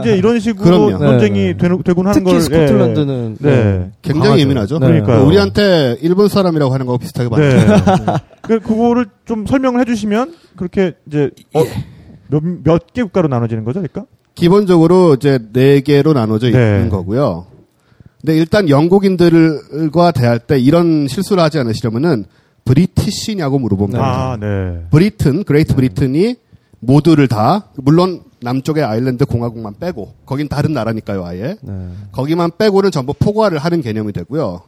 F: 이제 이런 식으로
H: 그럼요.
F: 논쟁이
G: 네,
F: 되는, 되곤 하는
G: 특히
F: 걸
G: 스코틀랜드는
F: 예. 네.
H: 굉장히
F: 강하죠.
H: 예민하죠.
G: 네.
F: 그러니까요.
H: 우리한테 일본 사람이라고 하는 거하고 비슷하게 봐요.
F: 네. 그 그거를 좀 설명을 해주시면 그렇게 이제 어, 몇, 몇 개 국가로 나눠지는 거죠, 그러니까?
H: 기본적으로 이제 네 개로 나눠져
F: 네.
H: 있는 거고요. 근데 일단 영국인들과 대할 때 이런 실수를 하지 않으시려면은 British냐고 물어보면 됩니다.
F: 아, 네.
H: 브리튼, 그레이트 브리튼이 모두를 다 물론 남쪽의 아일랜드 공화국만 빼고 거긴 다른 나라니까요, 아예.
G: 네.
H: 거기만 빼고는 전부 포괄을 하는 개념이 되고요.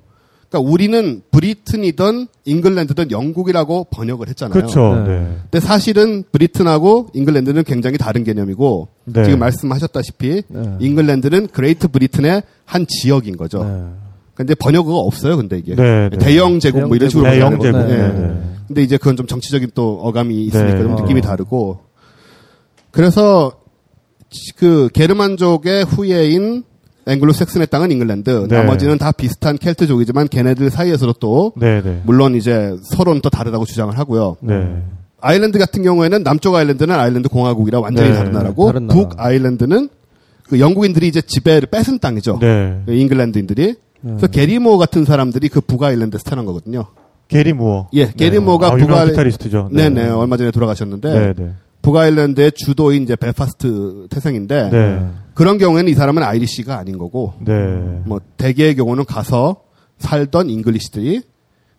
H: 그러니까 우리는 브리튼이든 잉글랜드든 영국이라고 번역을 했잖아요.
F: 그렇죠.
G: 네.
F: 네.
H: 근데 사실은 브리튼하고 잉글랜드는 굉장히 다른 개념이고
F: 네.
H: 지금 말씀하셨다시피
G: 네.
H: 잉글랜드는 그레이트 브리튼의 한 지역인 거죠.
G: 네.
H: 근데 번역어가 없어요. 근데 이게
F: 네, 네.
H: 대영 제국 뭐 이런 식으로
F: 대영 제국. 네,
H: 예.
F: 네.
H: 근데 이제 그건 좀 정치적인 또 어감이 있으니까
F: 네.
H: 좀 느낌이
G: 어.
H: 다르고 그래서 그 게르만족의 후예인 앵글로색슨의 땅은 잉글랜드,
F: 네.
H: 나머지는 다 비슷한 켈트족이지만 걔네들 사이에서도 또
F: 네, 네.
H: 물론 이제 서로는 또 다르다고 주장을 하고요.
F: 네.
H: 아일랜드 같은 경우에는 남쪽 아일랜드는 아일랜드 공화국이라 완전히
F: 네.
H: 다른 나라고
G: 다른 나라.
H: 북 아일랜드는 그 영국인들이 이제 지배를 뺏은 땅이죠.
F: 네.
H: 그 잉글랜드인들이. 그래서 게리 무어 같은 사람들이 그 북 아일랜드에서 태어난 거거든요.
F: 게리 무어.
H: 예, 게리 무어가
F: 아, 유명한
H: 북아
F: 기타리스트죠.
H: 네 네 얼마 전에 돌아가셨는데
F: 네, 네.
H: 북아일랜드의 주도인 이제 벨파스트 태생인데
F: 네.
H: 그런 경우에는 이 사람은 Irish가 아닌 거고
F: 네.
H: 뭐 대개의 경우는 가서 살던 English들이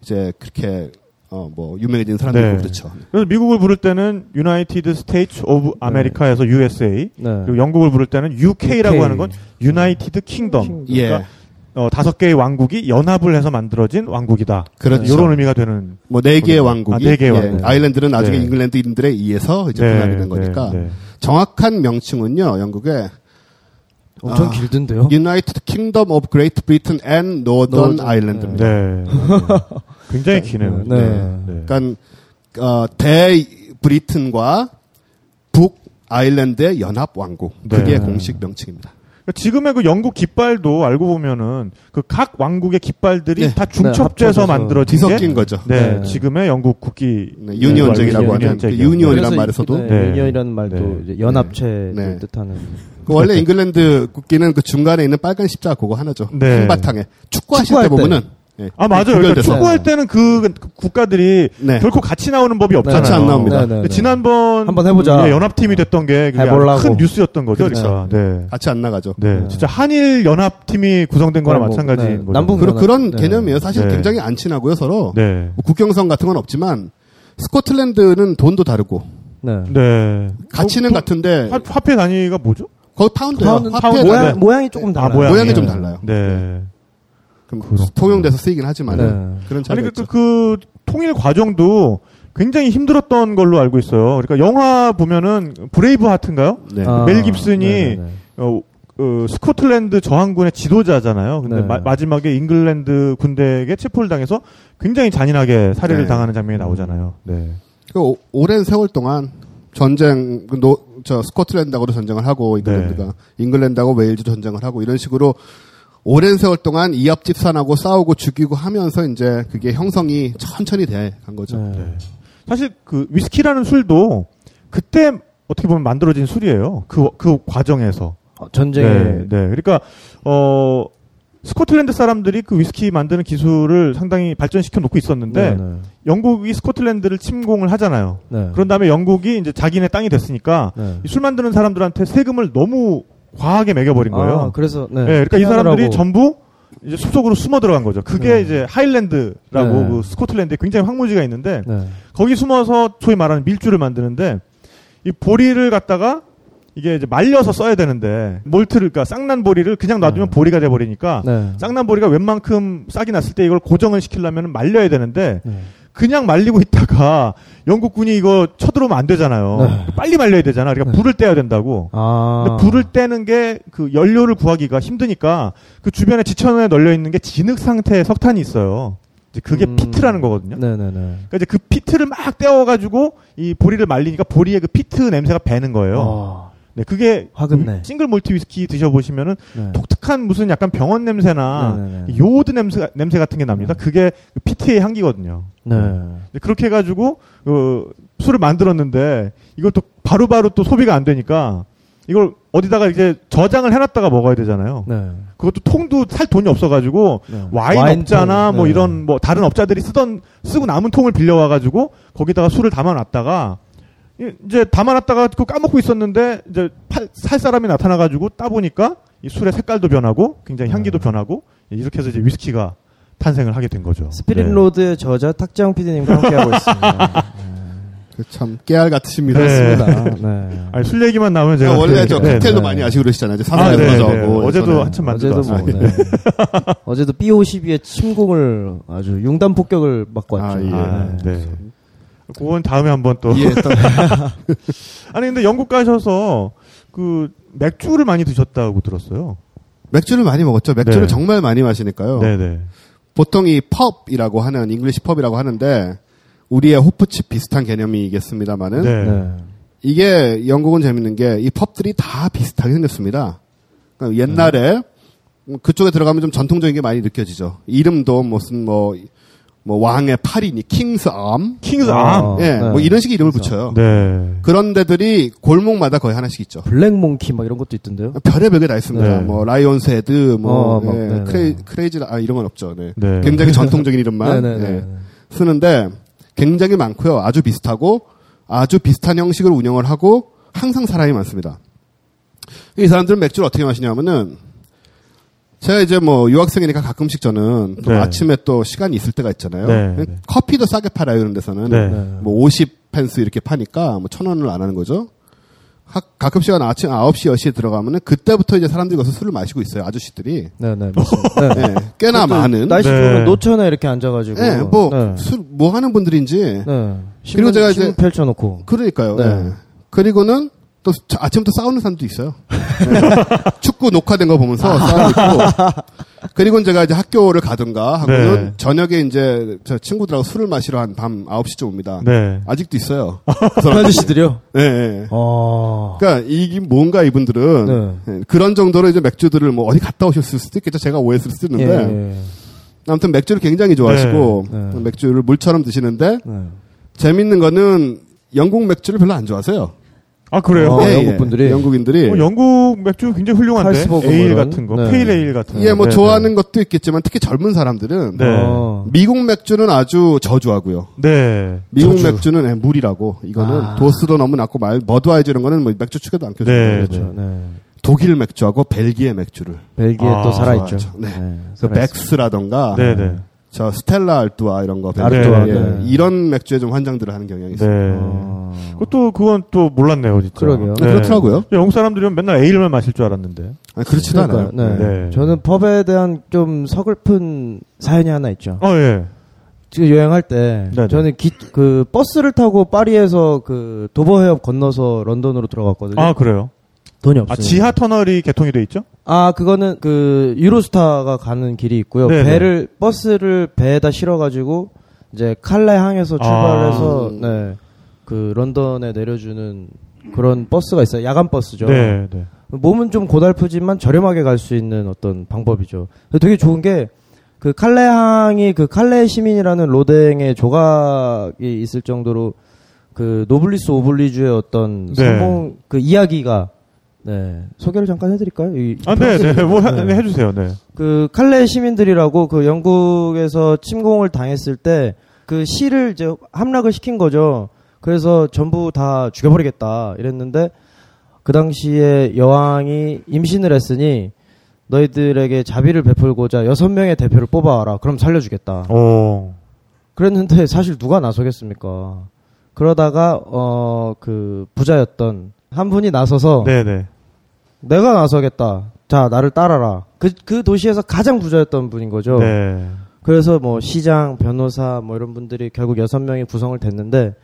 H: 이제 그렇게 어 뭐 유명해진 사람들이
F: 네.
H: 그렇죠.
F: 그래서 미국을 부를 때는 United States of America에서 USA
G: 네.
F: 그리고 영국을 부를 때는 UK라고
G: UK.
F: 하는 건 유나이티드 킹덤.
H: 예.
F: 그러니까 어, 다섯 개의 왕국이 연합을 해서 만들어진 왕국이다.
H: 그렇죠.
F: 이런 의미가 되는.
H: 뭐 네 개의
F: 아,
H: 왕국이
F: 네 개의
H: 예,
F: 왕국.
H: 아일랜드는 나중에
F: 네.
H: 잉글랜드인들에 의해서 이제 분할이 된 거니까
F: 네, 네.
H: 정확한 명칭은요 영국의
G: 엄청
H: 아,
G: 길던데요.
H: United Kingdom of Great Britain and Northern
G: Northern,
H: Ireland입니다.
F: 네. 굉장히 기네요.
G: 네.
F: 네.
H: 그러니까 어, 대 브리튼과 북 아일랜드의 연합 왕국 그게
F: 네.
H: 공식 명칭입니다.
F: 그러니까 지금의 그 영국 깃발도 알고 보면은 그 각 왕국의 깃발들이
H: 네.
F: 다
G: 네,
F: 중첩돼서
G: 합쳐져서
F: 만들어진
H: 뒤섞인
F: 게
H: 거죠.
F: 네,
G: 네.
F: 지금의 영국 국기
H: 네, 유니온잭이라고
F: 네,
H: 하는 그
G: 그래서
H: 말에서도
G: 네,
F: 네.
G: union이라는 말도
F: 네.
G: 이제 연합체를
H: 네.
G: 뜻하는.
H: 그 원래 잉글랜드 국기는 그 중간에 있는 빨간 십자가 그거 하나죠.
F: 네.
H: 한 바탕에 축구하실
G: 축구할
H: 때 보면은 예,
F: 아 맞아요. 그러니까. 축구할 때는 그, 그 국가들이
H: 네.
F: 결코 같이 나오는 법이 없잖아요.
H: 같이 안 나옵니다.
G: 네, 네, 네.
F: 지난번
G: 한번 해보자.
F: 예, 연합팀이 됐던 게 그게
G: 해보려고.
F: 아주 큰 뉴스였던 거죠.
H: 그렇죠.
F: 그러니까. 네.
H: 같이 안 나가죠.
F: 네,
G: 네.
F: 진짜 한일 연합팀이 구성된 거나
G: 뭐,
F: 마찬가지인
G: 네.
F: 거죠.
G: 남북
H: 그런 그런
G: 네.
H: 개념이에요. 사실
F: 네.
H: 굉장히 안 친하고요 서로.
F: 네.
H: 뭐 국경선 같은 건 없지만 스코틀랜드는 돈도 다르고
G: 네.
F: 네.
H: 가치는
F: 어,
H: 같은데
F: 화, 화폐 단위가 뭐죠?
H: 거의 파운드예요.
G: 파운드,
H: 화폐
F: 파운드.
G: 모양,
F: 네.
G: 모양이 조금 달라요.
F: 모양이.
H: 모양이 좀 달라요.
F: 네. 그렇구나.
H: 통용돼서 쓰이긴 하지만
G: 네.
H: 그런 차이가
F: 아니 그. 그, 그 통일 과정도 굉장히 힘들었던 걸로 알고 있어요. 그러니까 영화 보면은 브레이브 하트인가요?
H: 네.
G: 아,
F: 멜 깁슨이
G: 네, 네,
F: 어, 어, 스코틀랜드 저항군의 지도자잖아요. 근데
G: 네.
F: 마, 지막에 잉글랜드 군대에게 체포를 당해서 굉장히 잔인하게 살해를
H: 네.
F: 당하는 장면이 나오잖아요. 네.
H: 그 오- 오랜 세월 동안 전쟁 그 노, 저 스코틀랜드하고도 전쟁을 하고 잉글랜드가
F: 네.
H: 잉글랜드하고 웨일즈도 전쟁을 하고 이런 식으로 오랜 세월 동안 이합집산하고 싸우고 죽이고 하면서 이제 그게 형성이 천천히 돼 간 거죠.
G: 네.
F: 네. 사실 그 위스키라는 술도 그때 어떻게 보면 만들어진 술이에요. 그, 그 과정에서.
G: 어, 전쟁에
F: 네, 네. 그러니까 어 스코틀랜드 사람들이 그 위스키 만드는 기술을 상당히 발전시켜 놓고 있었는데
G: 네, 네.
F: 영국이 스코틀랜드를 침공을 하잖아요.
G: 네.
F: 그런 다음에 영국이 이제 자기네 땅이 됐으니까
G: 네.
F: 이술 만드는 사람들한테 세금을 너무 과하게 매겨버린 거예요.
G: 아, 그래서 네.
F: 네, 그러니까 이 사람들이
G: 피하느라고.
F: 전부 이제 숲속으로 숨어 들어간 거죠. 그게
G: 네.
F: 이제 하일랜드라고
G: 네.
F: 그 스코틀랜드에 굉장히 황무지가 있는데
G: 네.
F: 거기 숨어서 소위 말하는 밀주를 만드는데 이 보리를 갖다가 이게 이제 말려서 써야 되는데 몰트를 그러니까 쌍난 보리를 그냥 놔두면
G: 네.
F: 보리가 돼 버리니까
G: 네.
F: 쌍난 보리가 웬만큼 싹이 났을 때 이걸 고정을 시키려면 말려야 되는데
G: 네.
F: 그냥 말리고 있다가 영국군이 이거 쳐들어오면 안 되잖아요.
G: 네.
F: 빨리 말려야 되잖아. 그러니까
G: 네.
F: 불을 떼야 된다고.
G: 아.
F: 근데 불을 떼는 게 그 연료를 구하기가 힘드니까 그 주변에 지천에 널려 있는 게 진흙 상태의 석탄이 있어요. 이제 그게
G: 음.
F: peat라는 거거든요.
G: 네네네.
F: 그러니까 이제 그 peat를 막 떼어가지고 이 보리를 말리니까 보리의 그 peat 냄새가 배는 거예요.
G: 아.
F: 네, 그게
G: 화근네.
F: 그 single malt 위스키 드셔보시면은
G: 네.
F: 독특한 무슨 약간 병원 냄새나
G: 네네네.
F: 요오드 냄새 냄새 같은 게 납니다. 그게 그 peat의 향기거든요.
G: 네.
F: 근데 그렇게 해가지고 그 술을 만들었는데 이것도 바로바로 또 소비가 안 되니까 이걸 어디다가 이제 저장을 해놨다가 먹어야 되잖아요.
G: 네.
F: 그것도 통도 살 돈이 없어가지고
G: 네.
F: 와인,
G: 와인
F: 업자나
G: 통,
F: 뭐
G: 네.
F: 이런 뭐 다른 업자들이 쓰던 쓰고 남은 통을 빌려와가지고 거기다가 술을 담아놨다가 이- 이제 담아놨다가 그 까먹고 있었는데 이제 팔- 살 사람이 나타나가지고 따 보니까 이 술의 색깔도 변하고 굉장히 향기도
G: 네.
F: 변하고 이렇게 해서 이제 위스키가 탄생을 하게 된 거죠.
G: 스피릿
F: 네.
G: 로드의 저자 탁재영 PD님과 함께하고 있습니다.
H: 그참 깨알 같으십니다.
F: 네.
G: 네.
F: 아니 술 얘기만 나오면 제가
H: 제가 원래 또저 칵테일도
G: 네.
H: 많이 아시고 그러시잖아요. 이제
F: 아,
H: 사상에서
F: 네,
H: 저고
F: 네. 어제도. 한참
G: 어제도
F: 만들어
G: 뭐, 네. 어제도 B52의 침공을 아주 융단 폭격을 맞고 왔죠.
H: 아, 예.
F: 아, 네. 그건 다음에 한번 또.
H: 예, 또
F: 아니 근데 영국 가셔서 그 맥주를 많이 드셨다고 들었어요.
H: 맥주를 많이 먹었죠. 맥주를
F: 네.
H: 정말 많이 마시니까요.
F: 네네.
H: 보통 이 pub이라고 하는 English pub이라고 하는데 우리의 호프집 비슷한 개념이겠습니다만은
F: 네.
G: 네.
H: 이게 영국은 재밌는 게 이 pub들이 다 비슷하게 생겼습니다. 그러니까 옛날에 그쪽에 들어가면 좀 전통적인 게 많이 느껴지죠. 이름도 무슨 뭐, 뭐 왕의 팔이니 King's
F: Arm, King's
G: 아.
F: Arm.
H: 예,
G: 네.
H: 뭐 이런 식의 이름을 붙여요.
F: 네.
H: 그런 데들이 골목마다 거의 하나씩 있죠.
G: Black Monkey 막 이런 것도 있던데요.
H: 별의별 게 다 있습니다.
F: 네.
H: 뭐 Lion's Head, 뭐
G: 어, 막,
H: 예,
G: 네네.
H: 크레이, crazy 아 이런 건 없죠. 네.
F: 네.
H: 굉장히 전통적인 이름만. 예, 쓰는데 굉장히 많고요. 아주 비슷하고 아주 비슷한 형식으로 운영을 하고 항상 사람이 많습니다. 이 사람들은 맥주를 어떻게 마시냐면은 제가 이제 뭐 유학생이니까 가끔씩 저는 또
F: 네.
H: 아침에 또 시간이 있을 때가 있잖아요.
F: 네, 네.
H: 커피도 싸게 팔아요 이런 데서는
F: 네.
H: 뭐 50펜스 이렇게 파니까 뭐 천 원을 안 하는 거죠. 하- 가끔씩은 아침 9시, 10시에 들어가면 그때부터 이제 사람들이 가서 술을 마시고 있어요. 아저씨들이.
G: 네네 맞습니다. 네.
H: 예, 꽤나 많은.
G: 날씨
F: 네.
G: 좋으면 노천에 이렇게 앉아가지고.
H: 예, 뭐,
G: 네.
H: 술, 뭐 하는 분들인지.
G: 네.
H: 그리고
G: 신문,
H: 제가
G: 신문
H: 이제-
G: 펼쳐놓고.
H: 그러니까요.
G: 네.
H: 예. 그리고는 또 자- 아침부터 싸우는 사람도 있어요. 네. 축구 녹화된 거 보면서 싸우고 있고. 그리고 제가 이제 학교를 가든가 하고는
F: 네.
H: 저녁에 이제 저 친구들하고 술을 마시러 한 밤 9시쯤 옵니다.
F: 네.
H: 아직도 있어요.
G: 그 아저씨들이요?
H: 예, 예.
G: 어.
H: 그러니까 이게 뭔가 이분들은
G: 네.
H: 예, 그런 정도로 이제 맥주들을 뭐 어디 갔다 오셨을 수도 있겠죠. 제가 오해했을 수도
G: 예,
H: 있는데
G: 예.
H: 아무튼 맥주를 굉장히 좋아하시고
G: 네, 네.
H: 맥주를 물처럼 드시는데
G: 네.
H: 재밌는 거는 영국 맥주를 별로 안 좋아하세요.
F: 아 그래요?
G: 어,
H: 예,
G: 영국
H: 예.
G: 분들이?
H: 영국인들이
F: 어, 영국 맥주 굉장히 훌륭한데
G: 칼스버그
F: 에일? 같은 거,
G: 네.
F: pale ale 같은 거.
H: 예, 뭐
F: 네,
H: 좋아하는 것도 있겠지만 특히 젊은 사람들은
F: 네.
G: 어.
H: 미국 맥주는 아주 저주하고요.
F: 네.
H: 미국
G: 저주.
H: 맥주는 예, 물이라고 이거는
G: 아.
H: 도수도 너무 낮고 말 버드와이저 이런 거는 뭐 맥주 축에도 안 껴줘요.
F: 네.
G: 그렇죠. 네.
H: 독일 맥주하고 벨기에 맥주를
G: 벨기에
F: 아,
G: 또 살아있죠.
H: 네. 그
G: 살아있어요.
H: 벡스라던가
F: 네, 네.
H: 저 스텔라 알뚜아 이런 거
G: 알뚜아,
H: 예,
G: 네.
H: 이런 맥주에 좀 환장들을 하는 경향이
F: 네.
H: 있어요.
G: 어.
F: 그것도 그건 또 몰랐네요, 진짜.
G: 그러게요.
H: 네, 그렇더라고요.
F: 영국 사람들은 맨날 에일만 마실 줄 알았는데.
H: 아니, 그렇지도 않아요.
G: 그러니까요. 네.
F: 네.
G: 저는 펍에 대한 좀 서글픈 사연이 하나 있죠.
F: 어, 예.
G: 지금 여행할 때
F: 네네.
G: 저는 기, 그 버스를 타고 파리에서 그 도버 해협 건너서 런던으로 들어갔거든요.
F: 아, 그래요?
G: 돈이 없어요.
F: 아, 지하 터널이 개통이 돼 있죠?
G: 아 그거는 그 유로스타가 가는 길이 있고요.
F: 네네.
G: 배를 버스를 배에다 실어가지고 이제 칼레 항에서 출발해서
H: 아.
G: 네, 그 런던에 내려주는 그런 버스가 있어요. 야간 버스죠.
F: 네, 네.
G: 몸은 좀 고달프지만 저렴하게 갈 수 있는 어떤 방법이죠. 되게 좋은 게 그 칼레항이 그 칼레 시민이라는 로댕의 조각이 있을 정도로 그 노블리스 오블리주의 어떤
F: 네.
G: 성공 그 이야기가 네 소개를 잠깐 해드릴까요? 이
F: 아, 네, 네. 뭐, 하-
G: 네.
F: 네, 해주세요, 네.
G: 그 칼레 시민들이라고 그 영국에서 침공을 당했을 때 그 시를 이제 함락을 시킨 거죠. 그래서 전부 다 죽여버리겠다 이랬는데 그 당시에 여왕이 임신을 했으니 너희들에게 자비를 베풀고자 여섯 명의 대표를 뽑아와라. 그럼 살려주겠다.
F: 오.
G: 그랬는데 사실 누가 나서겠습니까? 그러다가 어 그 부자였던 한 분이 나서서
F: 네네.
G: 내가 나서겠다. 자 나를 따라라. 그 그 도시에서 가장 부자였던 분인 거죠.
F: 네.
G: 그래서 뭐 시장, 변호사 뭐 이런 분들이 결국 여섯 명이 구성을 됐는데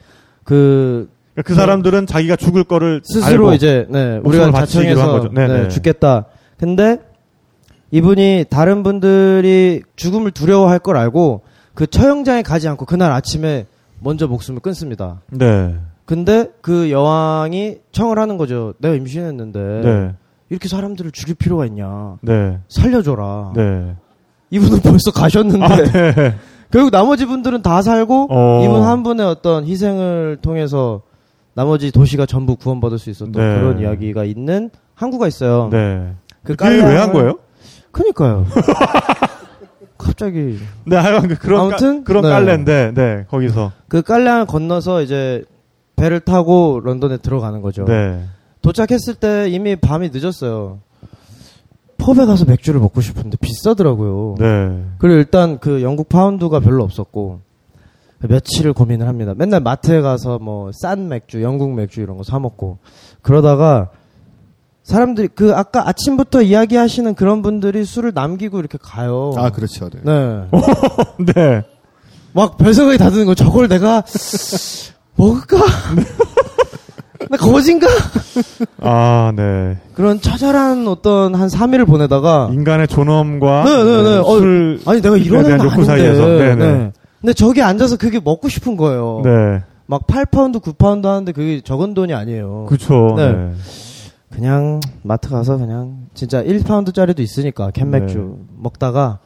G: 그
F: 그러니까 그 사람들은 자기가 죽을 거를
G: 스스로 이제 네, 우리가 자청해서
F: 거죠. 네네.
G: 네, 죽겠다. 근데 이분이 다른 분들이 죽음을 두려워할 걸 알고 그 처형장에 가지 않고 그날 아침에 먼저 목숨을 끊습니다.
F: 네.
G: 근데 그 여왕이 청을 하는 거죠. 내가 임신했는데
F: 네.
G: 이렇게 사람들을 죽일 필요가 있냐?
F: 네.
G: 살려줘라.
F: 네.
G: 이분은 벌써 가셨는데
F: 아, 네.
G: 결국 나머지 분들은 다 살고
F: 어.
G: 이분 한 분의 어떤 희생을 통해서 나머지 도시가 전부 구원받을 수 있었던
F: 네.
G: 그런 이야기가 있는 항구가 있어요.
F: 네.
G: 그
F: 그게 왜 한 거예요?
G: 그니까요. 갑자기
F: 네, 하여간 그- 그런
G: 아무튼,
F: 깔, 그런
G: 네.
F: 깔래인데, 네, 거기서.
G: 그 깔량을 건너서 이제 배를 타고 런던에 들어가는 거죠.
F: 네.
G: 도착했을 때 이미 밤이 늦었어요. 펍에 가서 맥주를 먹고 싶은데 비싸더라고요.
F: 네.
G: 그리고 일단 그 영국 파운드가 별로 없었고 며칠을 고민을 합니다. 맨날 마트에 가서 뭐 싼 맥주, 영국 맥주 이런 거 사 먹고 그러다가 사람들이 그 아까 아침부터 이야기하시는 그런 분들이 술을 남기고 이렇게 가요.
H: 아, 그렇죠. 네.
G: 네.
F: 네.
G: 막 별 생각이 다 드는 거. 저걸 내가 먹을까? 나 거진가?
F: 아, 네.
G: 그런 처절한 어떤 한 3일을 보내다가
F: 인간의 존엄과
G: 네, 네, 네. 어,
F: 술
G: 아니 내가 이런 애는 아닌데.
F: 사이에서. 네, 네.
G: 네. 근데 저기 앉아서 그게 먹고 싶은 거예요.
F: 네.
G: 막 8파운드, 9파운드 하는데 그게 적은 돈이 아니에요.
F: 그쵸.
G: 네.
F: 네.
G: 그냥 마트 가서 그냥 진짜 1파운드짜리도 있으니까 캔맥주
F: 네.
G: 먹다가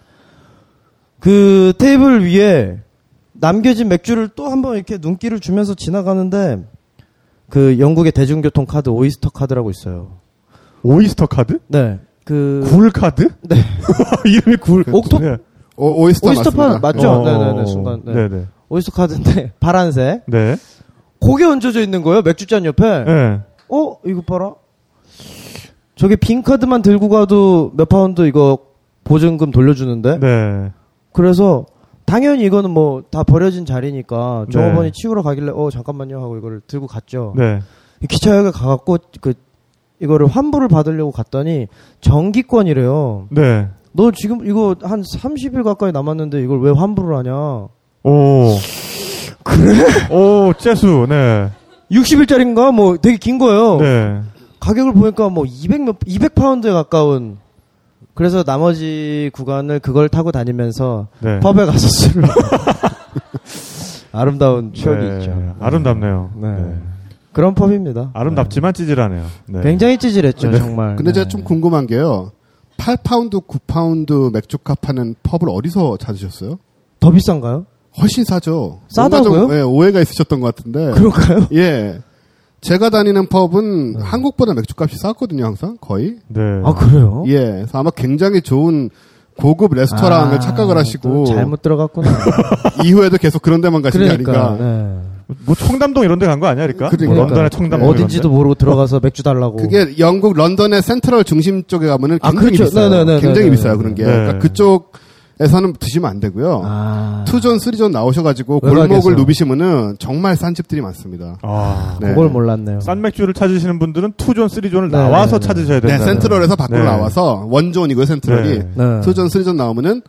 G: 그 테이블 위에 남겨진 맥주를 또 한번 이렇게 눈길을 주면서 지나가는데 그 영국의 대중교통 카드 오이스터 카드라고 있어요.
F: 오이스터 카드?
G: 네. 그
F: 굴 카드?
G: 네.
F: 이름이 굴.
G: 옥토
F: 네.
H: 오, 오이스터,
G: 오이스터
H: 맞습니다.
G: 파 맞죠?
F: 어,
G: 네네네 순간 네.
F: 네네.
G: 오이스터 카드인데 파란색
F: 네.
G: 그게 얹어져 있는 거예요 맥주잔 옆에.
F: 네.
G: 어 이거 봐라. 저게 빈 카드만 들고 가도 몇 파운드 이거 보증금 돌려주는데.
F: 네.
G: 그래서 당연히 이거는 뭐 다 버려진 자리니까
F: 네.
G: 종업원이 치우러 가길래 어 잠깐만요 하고 이거를 들고 갔죠.
F: 네.
G: 기차역에 가갖고 그 이거를 환불을 받으려고 갔더니 정기권이래요.
F: 네.
G: 너 지금 이거 한 30일 가까이 남았는데 이걸 왜 환불을 하냐?
F: 오. 그래? 오, 재수, 네.
G: 60일짜리인가 뭐 되게 긴 거예요.
F: 네.
G: 가격을 보니까 뭐 200, 몇, 200파운드에 가까운. 그래서 나머지 구간을 그걸 타고 다니면서
F: 네.
G: pub에 가서 술을. 아름다운 추억이
F: 네.
G: 있죠.
F: 아름답네요.
G: 네.
F: 네.
G: 그런 pub입니다.
F: 아름답지만 찌질하네요. 네.
G: 굉장히 찌질했죠,
H: 네.
G: 정말.
H: 근데 제가
G: 네.
H: 좀 궁금한 게요. 8파운드, 9파운드 맥주값 하는 pub을 어디서 찾으셨어요?
G: 더 비싼가요?
H: 훨씬 싸죠.
G: 싸다고요?
H: 예, 오해가 있으셨던 것 같은데.
G: 그런가요?
H: 예. 제가 다니는 pub은 한국보다 맥주값이 쌌거든요, 항상 거의.
F: 네.
G: 아, 그래요?
H: 예. 그래서 아마 굉장히 좋은 고급 레스토랑을
G: 아,
H: 착각을 하시고
G: 또 잘못 들어갔구나.
H: 이후에도 계속 그런 데만 가신 게
G: 그러니까.
H: 아닌가.
G: 네.
F: 뭐 청담동 이런 데 간 거 아니야, 그러니까?
H: 그러니까.
F: 런던의 청담동
G: 어딘지도 모르고 들어가서 맥주 달라고.
H: 그게 영국 런던의 central 중심 쪽에 가면은
G: 아,
H: 굉장히
G: 그렇죠.
H: 비싸요.
G: 네네네,
H: 굉장히
G: 네네.
H: 비싸요 그런 게.
F: 네.
H: 그러니까 그쪽 에서는 드시면 안 되고요.
G: 아.
H: two zone, three zone 나오셔가지고. 골목을 누비시면은 정말 싼 집들이 많습니다.
F: 아.
H: 네.
G: 그걸 몰랐네요.
F: 싼 맥주를 찾으시는 분들은 two zone, three zone을
G: 네,
F: 나와서
G: 네, 네.
F: 찾으셔야
H: 네,
F: 된다.
H: central에서 밖으로
F: 네.
H: 나와서 one zone이고요 central이
F: 네.
G: 네.
H: two zone, three zone 나오면은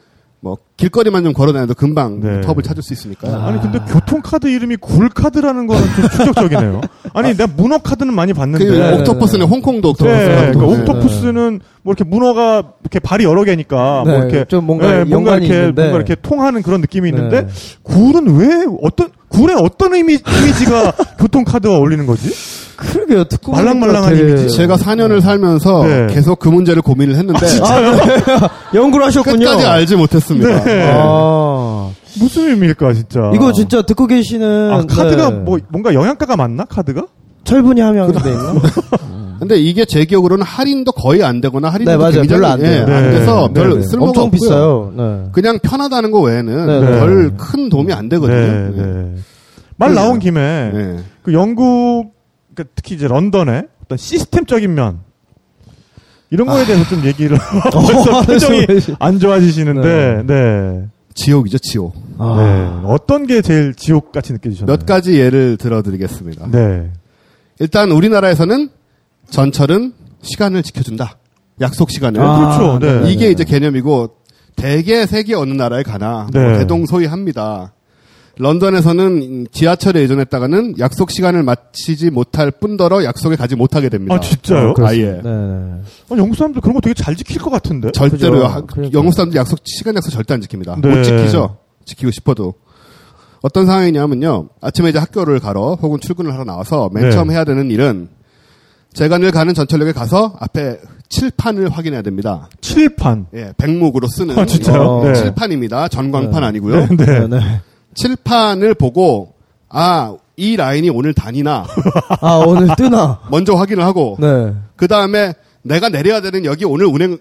H: 뭐 길거리만 좀 걸어다녀도 금방
F: 네.
H: 펍을 찾을 수 있으니까요.
F: 아니 근데 교통카드 이름이 굴카드라는 거는 좀 충격적이네요. 아니 내가 문어 카드는 많이 봤는데
H: 그
G: 네,
H: octopus는 홍콩도 octopus.
F: 네, 그러니까
H: 거.
F: octopus는 뭐 이렇게 문어가 이렇게 발이 여러 개니까
G: 네,
F: 뭐 이렇게
G: 좀 뭔가
F: 네, 뭔가 이렇게
G: 있는데.
F: 뭔가 이렇게 통하는 그런 느낌이 있는데
G: 네.
F: 굴은 왜 어떤 굴에 어떤 이미, 이미지가 교통카드와 어울리는 거지?
G: 그러게요. 듣고
F: 말랑말랑한 이미지.
H: 제가 4년을 살면서
F: 네.
H: 계속 그 문제를 고민을 했는데
G: 연구를 하셨군요.
H: 끝까지 알지 못했습니다.
F: 네.
G: 아.
F: 무슨 의미일까 진짜?
G: 이거 진짜 듣고 계시는
F: 아, 카드가
G: 네.
F: 뭐 뭔가 영양가가 맞나 카드가?
G: 철분이 함유돼 있나?
H: 근데 이게 제 기억으로는 할인도 거의 안 되거나 할인도
G: 네, 맞아요.
H: 굉장히
G: 별로 안 돼요.
H: 예, 안
F: 네.
H: 돼서
F: 네,
H: 별
F: 네.
H: 쓸모가
G: 엄청
H: 없고요.
G: 비싸요. 네.
H: 그냥 편하다는 거 외에는
G: 네, 네.
H: 별큰 도움이 안 되거든요.
F: 네,
H: 네.
F: 네. 말 나온 김에
H: 네.
F: 그 영국 그러니까 특히 이제 런던의 어떤 시스템적인 면 이런 거에 대해서 좀 얘기를 벌써 표정이 안 좋아지시는데 네.
H: 지옥이죠, 지옥.
G: 아.
F: 네. 어떤 게 제일 지옥 같이 느껴지셨나요?
H: 몇 가지 예를 들어드리겠습니다.
F: 네.
H: 일단 우리나라에서는 전철은 시간을 지켜준다. 약속 시간을.
F: 아, 그렇죠. 네.
H: 이게 이제 개념이고 대개 세계 어느 나라에 가나
F: 네.
H: 뭐 대동소이합니다. 런던에서는 지하철에 예전했다가는 약속 시간을 마치지 못할 뿐더러 약속에 가지 못하게 됩니다.
F: 아 진짜요?
H: 아예.
G: 네, 네.
F: 아니, 영국 사람들 그런 거 되게 잘 지킬 것 같은데.
H: 절대로요.
G: 그죠.
H: 하-
G: 그러니까.
H: 영국 사람들 약속 시간 약속 절대 안 지킵니다.
F: 네.
H: 못 지키죠. 지키고 싶어도. 어떤 상황이냐면요. 아침에 이제 학교를 가러 혹은 출근을 하러 나와서 맨
F: 네.
H: 처음 해야 되는 일은 제가 늘 가는 전철역에 가서 앞에 칠판을 확인해야 됩니다.
F: 칠판.
H: 예, 백목으로 쓰는
F: 아, 진짜요?
H: 어,
F: 네.
H: 칠판입니다. 전광판 아니고요.
F: 네.
G: 네, 네.
H: 칠판을 보고 아, 이 라인이 오늘 다니나
G: 아, 오늘 뜨나?
H: 먼저 확인을 하고
G: 네.
H: 그 다음에 내가 내려야 되는 여기 오늘 운행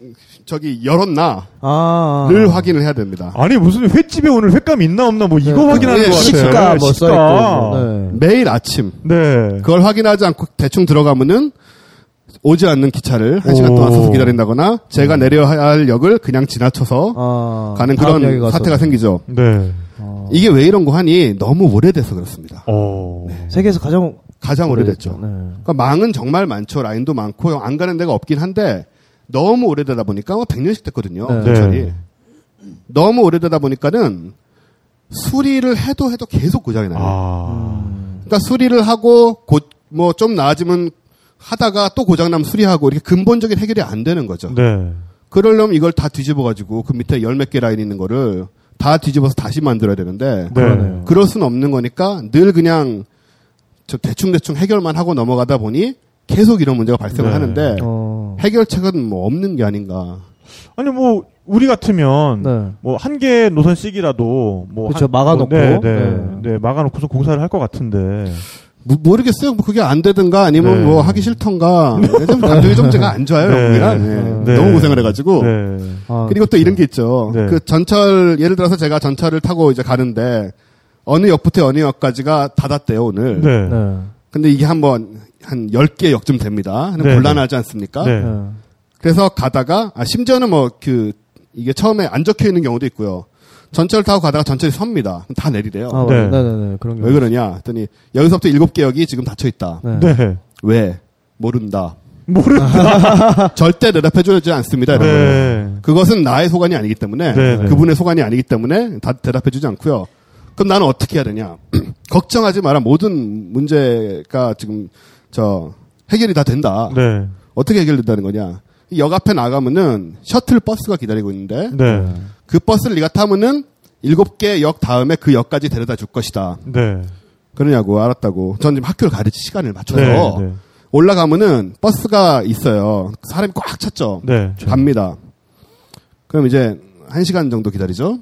H: 저기 열었나를
G: 아.
H: 확인을 해야 됩니다.
F: 아니 무슨 횟집에 오늘 횟감 있나 없나 뭐 이거
G: 네.
F: 확인하는
H: 네,
F: 거 같아요.
G: 시가 뭐. 써있고. 네.
H: 매일 아침
F: 네.
H: 그걸 확인하지 않고 대충 들어가면은 오지 않는 기차를 한 시간
F: 오.
H: 동안 서서 기다린다거나 제가 내려야 할 역을 그냥 지나쳐서
G: 아.
H: 가는 그런. 사태가 생기죠.
F: 네.
H: 이게 왜 이런 거 하니 너무 오래돼서 그렇습니다.
F: 어.
G: 세계에서 가장
H: 가장 오래됐죠.
G: 네.
H: 그러니까 망은 정말 많죠. 라인도 많고 안 가는 데가 없긴 한데 너무 오래되다 보니까 뭐 100년씩 됐거든요.
G: 네.
H: 전철이.
F: 네.
H: 너무 오래되다 보니까는 수리를 해도 해도 계속 고장이 나요.
F: 아.
H: 그러니까 수리를 하고 곧뭐좀 나아지면 하다가 또 고장나면 수리하고 이렇게 근본적인 해결이 안 되는 거죠.
F: 네.
H: 그러려면 이걸 다 뒤집어 가지고 그 밑에 열 몇 개 라인 있는 거를 다 뒤집어서 다시 만들어야 되는데
F: 네.
H: 그럴 수는 없는 거니까 늘 그냥 저 대충대충 해결만 하고 넘어가다 보니 계속 이런 문제가 발생을
F: 네.
H: 하는데
G: 어.
H: 해결책은 뭐 없는 게 아닌가.
F: 아니 뭐 우리 같으면
G: 네.
F: 뭐한 개 노선 씩이라도 뭐
G: 그쵸,
F: 한-
G: 막아놓고.
F: 네, 네,
G: 네.
F: 네, 막아놓고서 공사를 할 것 같은데.
H: 모- 모르겠어요. 뭐 그게 안 되든가 아니면
F: 네.
H: 뭐 하기 싫던가. 좀 감정이 좀 제가 안 좋아요.
F: 네.
H: 네.
F: 네.
H: 너무 고생을 해가지고.
F: 네.
G: 아,
H: 그리고 또 이런 게 있죠.
F: 네.
H: 그 전철 예를 들어서 제가 전철을 타고 이제 가는데 어느 역부터 어느 역까지가 닫았대요 오늘.
F: 네.
G: 네.
H: 근데 이게 한번 한 10개 역쯤 됩니다.
F: 네,
H: 곤란하지 않습니까? 그래서 가다가 아 심지어는 뭐 그 이게 처음에 안 적혀 있는 경우도 있고요. 전철 타고 가다가 전철이 섭니다. 다 내리래요.
G: 아,
F: 네.
G: 네. 네, 네, 그런 게.
H: 왜 그러냐? 했더니 여기서부터 7개 역이 지금 닫혀 있다.
G: 네.
F: 네.
H: 왜? 모른다.
F: 모른다.
H: 절대 대답해주지 않습니다. 이런 거는.
F: 네.
H: 그것은 나의 소관이 아니기 때문에
F: 네, 네.
H: 그분의 소관이 아니기 때문에 다 대답해주지 않고요. 그럼 나는 어떻게 해야 되냐? 걱정하지 마라. 모든 문제가 지금 저 해결이 다 된다.
F: 네.
H: 어떻게 해결된다는 거냐? 이역 앞에 나가면은 셔틀 버스가 기다리고 있는데
F: 네.
H: 그 버스를 네가 타면은 일곱 개 역 다음에 그 역까지 데려다 줄 것이다.
F: 네.
H: 그러냐고 알았다고. 전 지금 학교를 가르치 시간을 맞춰서
F: 네. 네.
H: 올라가면은 버스가 있어요. 사람이 꽉 찼죠.
F: 네.
H: 갑니다. 그럼 이제 한 시간 정도 기다리죠.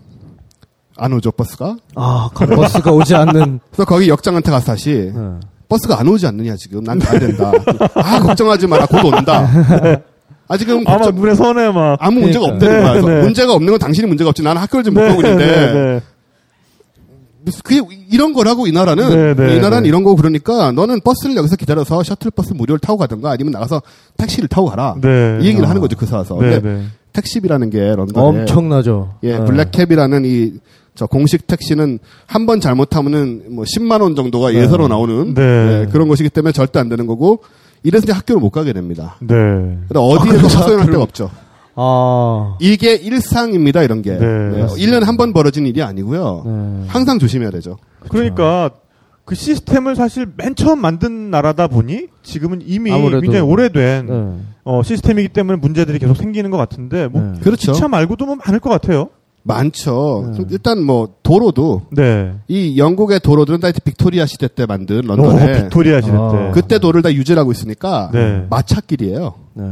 H: 안 오죠 버스가.
G: 아, 가- 버스가 오지 않는.
H: 그래서 거기 역장한테 가서 다시
G: 네.
H: 버스가 안 오지 않느냐 지금 난 가야 된다. 아 걱정하지 마라 곧 온다. 아 지금
F: 아마
H: 걱정,
F: 눈에 선에 막.
H: 아무 문제가
G: 그러니까.
H: 없다는 거야.
F: 네,
H: 그래서
F: 네.
H: 문제가 없는 건 당신이 문제가 없지. 나는 학교를 지금 못 가고 있는데
F: 네, 네.
H: 무슨 그게 이런 거라고 이 나라는
F: 네, 네,
H: 이 나라는
F: 네.
H: 이런 거고 그러니까 너는 버스를 여기서 기다려서 셔틀버스 무료를 타고 가든가 아니면 나가서 택시를 타고 가라.
F: 네.
H: 이 얘기를 하는 거죠 그 사서.
F: 네,
H: 근데
F: 네.
H: 택시비라는 게 런던에
G: 엄청나죠.
H: 예,
G: 네.
H: 블랙캡이라는 이 저 공식 택시는 한 번 잘못하면은 뭐 10만 원 정도가 예서로 나오는
F: 네.
H: 예, 그런 것이기 때문에 절대 안 되는 거고 이래서 이제 학교를 못 가게 됩니다.
F: 네.
H: 그러니까 어디에도 학교할 데가 없죠.
G: 아.
H: 이게 일상입니다, 이런 게.
F: 네,
H: 네,
F: 맞습니다.
H: 1년에 한 번 벌어진 일이 아니고요.
G: 네.
H: 항상 조심해야 되죠.
F: 그러니까 그 시스템을 사실 맨 처음 만든 나라다 보니 지금은 이미
G: 아무래도.
F: 굉장히 오래된
G: 네.
F: 어, 시스템이기 때문에 문제들이 계속 생기는 것 같은데 뭐
G: 네.
H: 그렇죠.
F: 기차 말고도 뭐 많을 것 같아요.
H: 많죠.
G: 네.
H: 일단 뭐 도로도
F: 네.
H: 이 영국의 도로들은 다 빅토리아 시대 때 만든
F: 오,
H: 런던에
F: 빅토리아 시대
G: 아.
F: 때.
H: 그때 도를 다 유지를 하고 있으니까
F: 네.
H: 마차길이에요.
G: 네.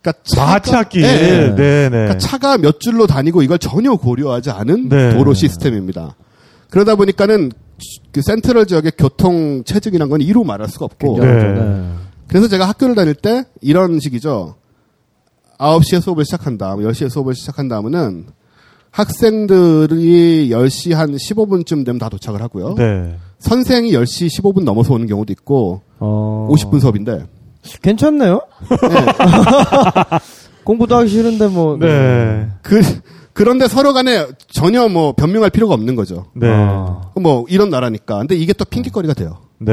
H: 그러니까 차가-
F: 마차길.
H: 네.
F: 네, 네.
H: 그러니까 차가 몇 줄로 다니고 이걸 전혀 고려하지 않은
F: 네.
H: 도로 시스템입니다. 그러다 보니까는 그 센트럴 지역의 교통 체증이란 건 이루 말할 수가 없고. 그래서 제가 학교를 다닐 때 이런 식이죠. 9시에 수업을 시작한다. 10시에 수업을 시작한다 하면은 학생들이 10시 한 15분쯤 되면 다 도착을 하고요.
F: 네.
H: 선생이 10시 15분 넘어서 오는 경우도 있고
G: 어.
H: 50분 수업인데
G: 괜찮네요. 공부도 하기 싫은데 뭐.
F: 네.
H: 그 그런데 서로 간에 전혀 뭐 변명할 필요가 없는 거죠.
F: 네.
G: 아.
H: 뭐 이런 나라니까. 근데 이게 또 핑계거리가 돼요.
F: 네.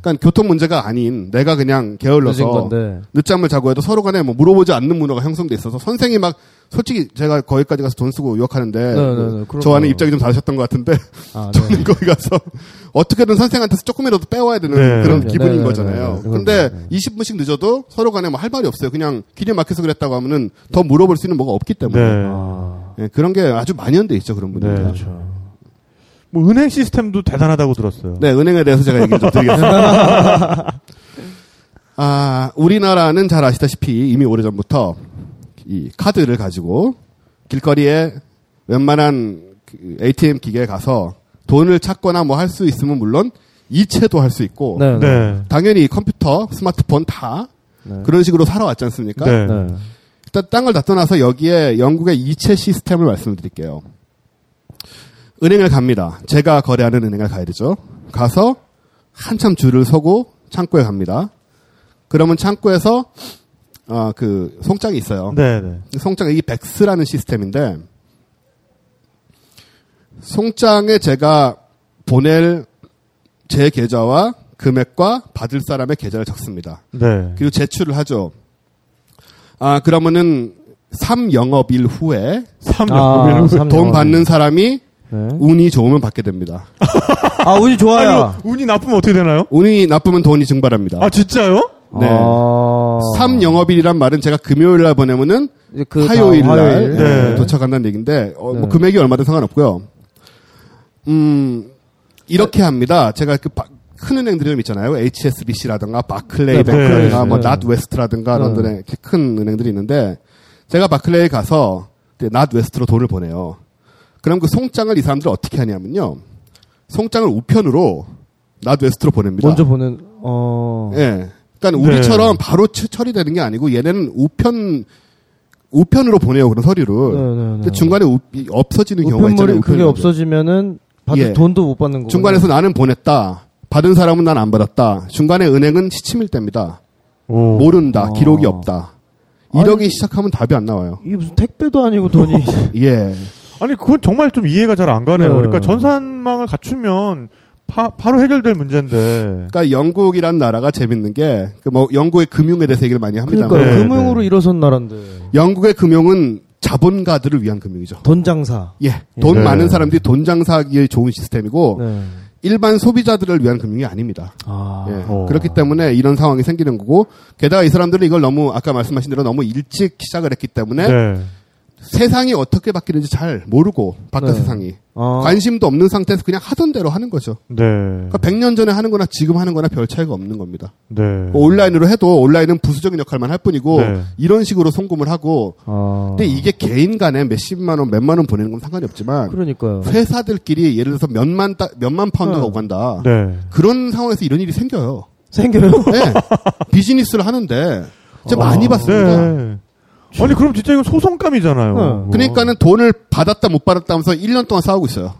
H: 그러니까 교통 문제가 아닌 내가 그냥 게을러서. 늦잠을 자고 해도 서로 간에 뭐 물어보지 않는 문화가 형성돼 있어서 선생이 막 솔직히 제가 거기까지 가서 돈 쓰고 유학하는데
G: 네, 네, 네.
H: 저와는
G: 거.
H: 입장이 좀 다르셨던 것 같은데
G: 아, 네.
H: 저는 거기 가서 어떻게든 선생한테서 조금이라도 빼와야 되는
F: 네.
H: 그런
G: 네,
H: 기분인 거잖아요. 근데
G: 네.
H: 20분씩 늦어도 서로 간에 뭐 할 말이 없어요. 그냥 길이 막혀서 그랬다고 하면은 더 물어볼 수 있는 뭐가 없기 때문에
F: 네.
G: 아.
H: 예, 그런 게 아주 만연돼 있죠 그런 분들.
F: 네.
H: 네.
G: 그렇죠.
F: 뭐 은행 시스템도 대단하다고 들었어요.
H: 네, 은행에 대해서 제가 얘기 좀 드리겠습니다. 아, 우리나라는 잘 아시다시피 이미 오래전부터 이 카드를 가지고 길거리에 웬만한 그 ATM 기계에 가서 돈을 찾거나 뭐 할 수 있으면 물론 이체도 할 수 있고
G: 네. 네.
F: 네.
H: 당연히 컴퓨터, 스마트폰 다
G: 네.
H: 그런 식으로 살아왔지 않습니까?
F: 네.
G: 네.
H: 일단 땅을 다 떠나서 여기에 영국의 이체 시스템을 말씀드릴게요. 은행을 갑니다. 제가 거래하는 은행을 가야 되죠. 가서 한참 줄을 서고 창구에 갑니다. 그러면 창구에서 어, 그 송장이 있어요.
F: 네. 네.
H: 송장 이게 백스라는 시스템인데 송장에 제가 보낼 제 계좌와 금액과 받을 사람의 계좌를 적습니다.
F: 네.
H: 그리고 제출을 하죠. 아, 그러면은 3영업일 후에
F: 3
G: 아,
H: 삼돈
G: 영업일.
H: 받는 사람이
G: 네.
H: 운이 좋으면 받게 됩니다.
G: 아, 운이 좋아요.
F: 아니, 운이 나쁘면 어떻게 되나요?
H: 운이 나쁘면 돈이 증발합니다.
F: 아, 진짜요?
H: 네.
G: 아.
H: 3 영업일이란 말은 제가 금요일 날 보내면은
G: 그
H: 화요일 날
G: 화요일.
F: 네.
H: 도착한다는 얘기인데 어, 뭐
G: 네.
H: 금액이 얼마든 상관없고요. 음 이렇게 합니다. 제가 그큰 은행들이 좀 있잖아요. HSBC라든가 바클레이
G: 네,
H: 뱅크라든가
F: 바클레이.
H: 뭐
G: 네.
H: 낫웨스트라든가
G: 네.
H: 런던에 이렇게 큰 은행들이 있는데 제가 바클레이 가서 낫웨스트로 돈을 보내요. 그럼 그 송장을 이 사람들 은 어떻게 하냐면요. 송장을 우편으로 낫웨스트로 보냅니다.
G: 먼저 보는 어.
H: 예. 그러니까
F: 네.
H: 우리처럼 바로 처- 처리되는 게 아니고 얘네는 우편 우편으로 보내요 그런 서류를.
G: 네, 네, 네.
H: 근데 중간에 우- 이 없어지는 경우가 있잖아요.
G: 그게
H: 우편물이.
G: 없어지면은 받을
H: 예.
G: 돈도 못 받는 거고.
H: 중간에서 나는 보냈다. 받은 사람은 난 안 받았다. 중간에 은행은 시치밀대입니다.
F: 오.
H: 모른다.
G: 아.
H: 기록이 없다. 이러기
G: 아니.
H: 시작하면 답이 안 나와요.
G: 이게 무슨 택배도 아니고 돈이.
H: 예.
F: 아니, 그건 정말 좀 이해가 잘 안 가네요.
G: 네.
F: 그러니까 전산망을 갖추면 파- 바로 해결될 문제인데.
H: 그러니까 영국이란 나라가 재밌는 게그뭐 영국의 금융에 대해서 얘기를 많이 합니다.
G: 그러니까
F: 네,
G: 금융으로
F: 네.
G: 일어선 나라인데.
H: 영국의 금융은 자본가들을 위한 금융이죠.
G: 돈 장사.
H: 예. 돈
F: 네.
H: 많은 사람들이 돈 장사하기에 좋은 시스템이고
G: 네.
H: 일반 소비자들을 위한 금융이 아닙니다.
G: 아.
H: 예.
F: 어.
H: 그렇기 때문에 이런 상황이 생기는 거고 게다가 이 사람들은 이걸 너무 아까 말씀하신 대로 너무 일찍 시작을 했기 때문에
F: 네.
H: 세상이 어떻게 바뀌는지 잘 모르고 바깥
G: 네.
H: 세상이
G: 아.
H: 관심도 없는 상태에서 그냥 하던 대로 하는 거죠.
F: 네.
H: 그러니까 100년 전에 하는 거나 지금 하는 거나 별 차이가 없는 겁니다.
F: 네.
H: 뭐 온라인으로 해도 온라인은 부수적인 역할만 할 뿐이고
F: 네.
H: 이런 식으로 송금을 하고
G: 아.
H: 근데 이게 개인 간에 몇십만 원, 몇만 원 보내는 건 상관이 없지만
G: 그러니까요.
H: 회사들끼리 예를 들어서 몇만 따- 몇만 파운드가
G: 네.
H: 오간다.
F: 네.
H: 그런 상황에서 이런 일이 생겨요.
G: 생겨요?
H: 네. 비즈니스를 하는데 진짜 많이 봤습니다.
F: 네. 아니, 그럼 진짜 이거 소송감이잖아요.
G: 네.
H: 그러니까는 돈을 받았다 못 받았다 하면서 1년 동안 싸우고 있어요.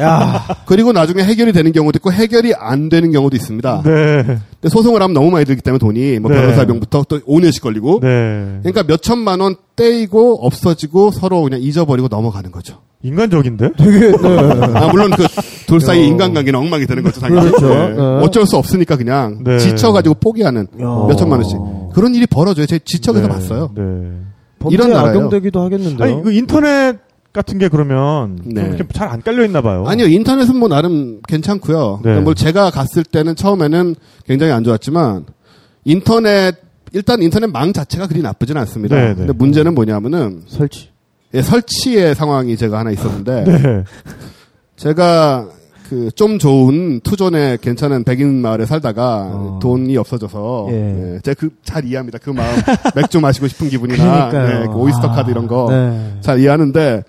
G: 야.
H: 그리고 나중에 해결이 되는 경우도 있고 해결이 안 되는 경우도 있습니다.
F: 네.
H: 근데 소송을 하면 너무 많이 들기 때문에 돈이 뭐
F: 네.
H: 변호사 비용부터 또 5년씩 걸리고
F: 네.
H: 그러니까 몇 천만 원 떼이고 없어지고 서로 그냥 잊어버리고 넘어가는 거죠.
F: 인간적인데?
G: 되게, 네.
H: 아 물론 그 둘 사이 인간관계는 엉망이 되는 거죠. 당연히.
G: 그렇죠.
H: 네.
G: 네.
H: 어쩔 수 없으니까 그냥
F: 네.
H: 지쳐가지고 포기하는
G: 야.
H: 몇 천만 원씩 그런 일이 벌어져요. 제 지척에서
F: 네.
H: 봤어요.
F: 네.
H: 이런 나라예요.
G: 악용되기도 하겠는데요.
F: 아니, 그 인터넷 같은 게 그러면
H: 네.
F: 잘안 깔려 있나 봐요.
H: 아니요, 인터넷은 뭐 나름 괜찮고요.
F: 네.
H: 뭐 제가 갔을 때는 처음에는 굉장히 안 좋았지만 인터넷 일단 인터넷 망 자체가 그리 나쁘진 않습니다.
F: 네, 네.
H: 근데 문제는 뭐냐면은
G: 설치.
H: 예, 설치의 상황이 제가 하나 있었는데
F: 네.
H: 제가 그 좀 좋은 two zone의 괜찮은 백인 마을에 살다가
G: 어.
H: 돈이 없어져서
G: 예.
H: 예, 제가 그 잘 이해합니다. 그 마음 맥주 마시고 싶은 기분이나. 네, 그 Oyster 카드 이런 거잘
G: 네.
H: 이해하는데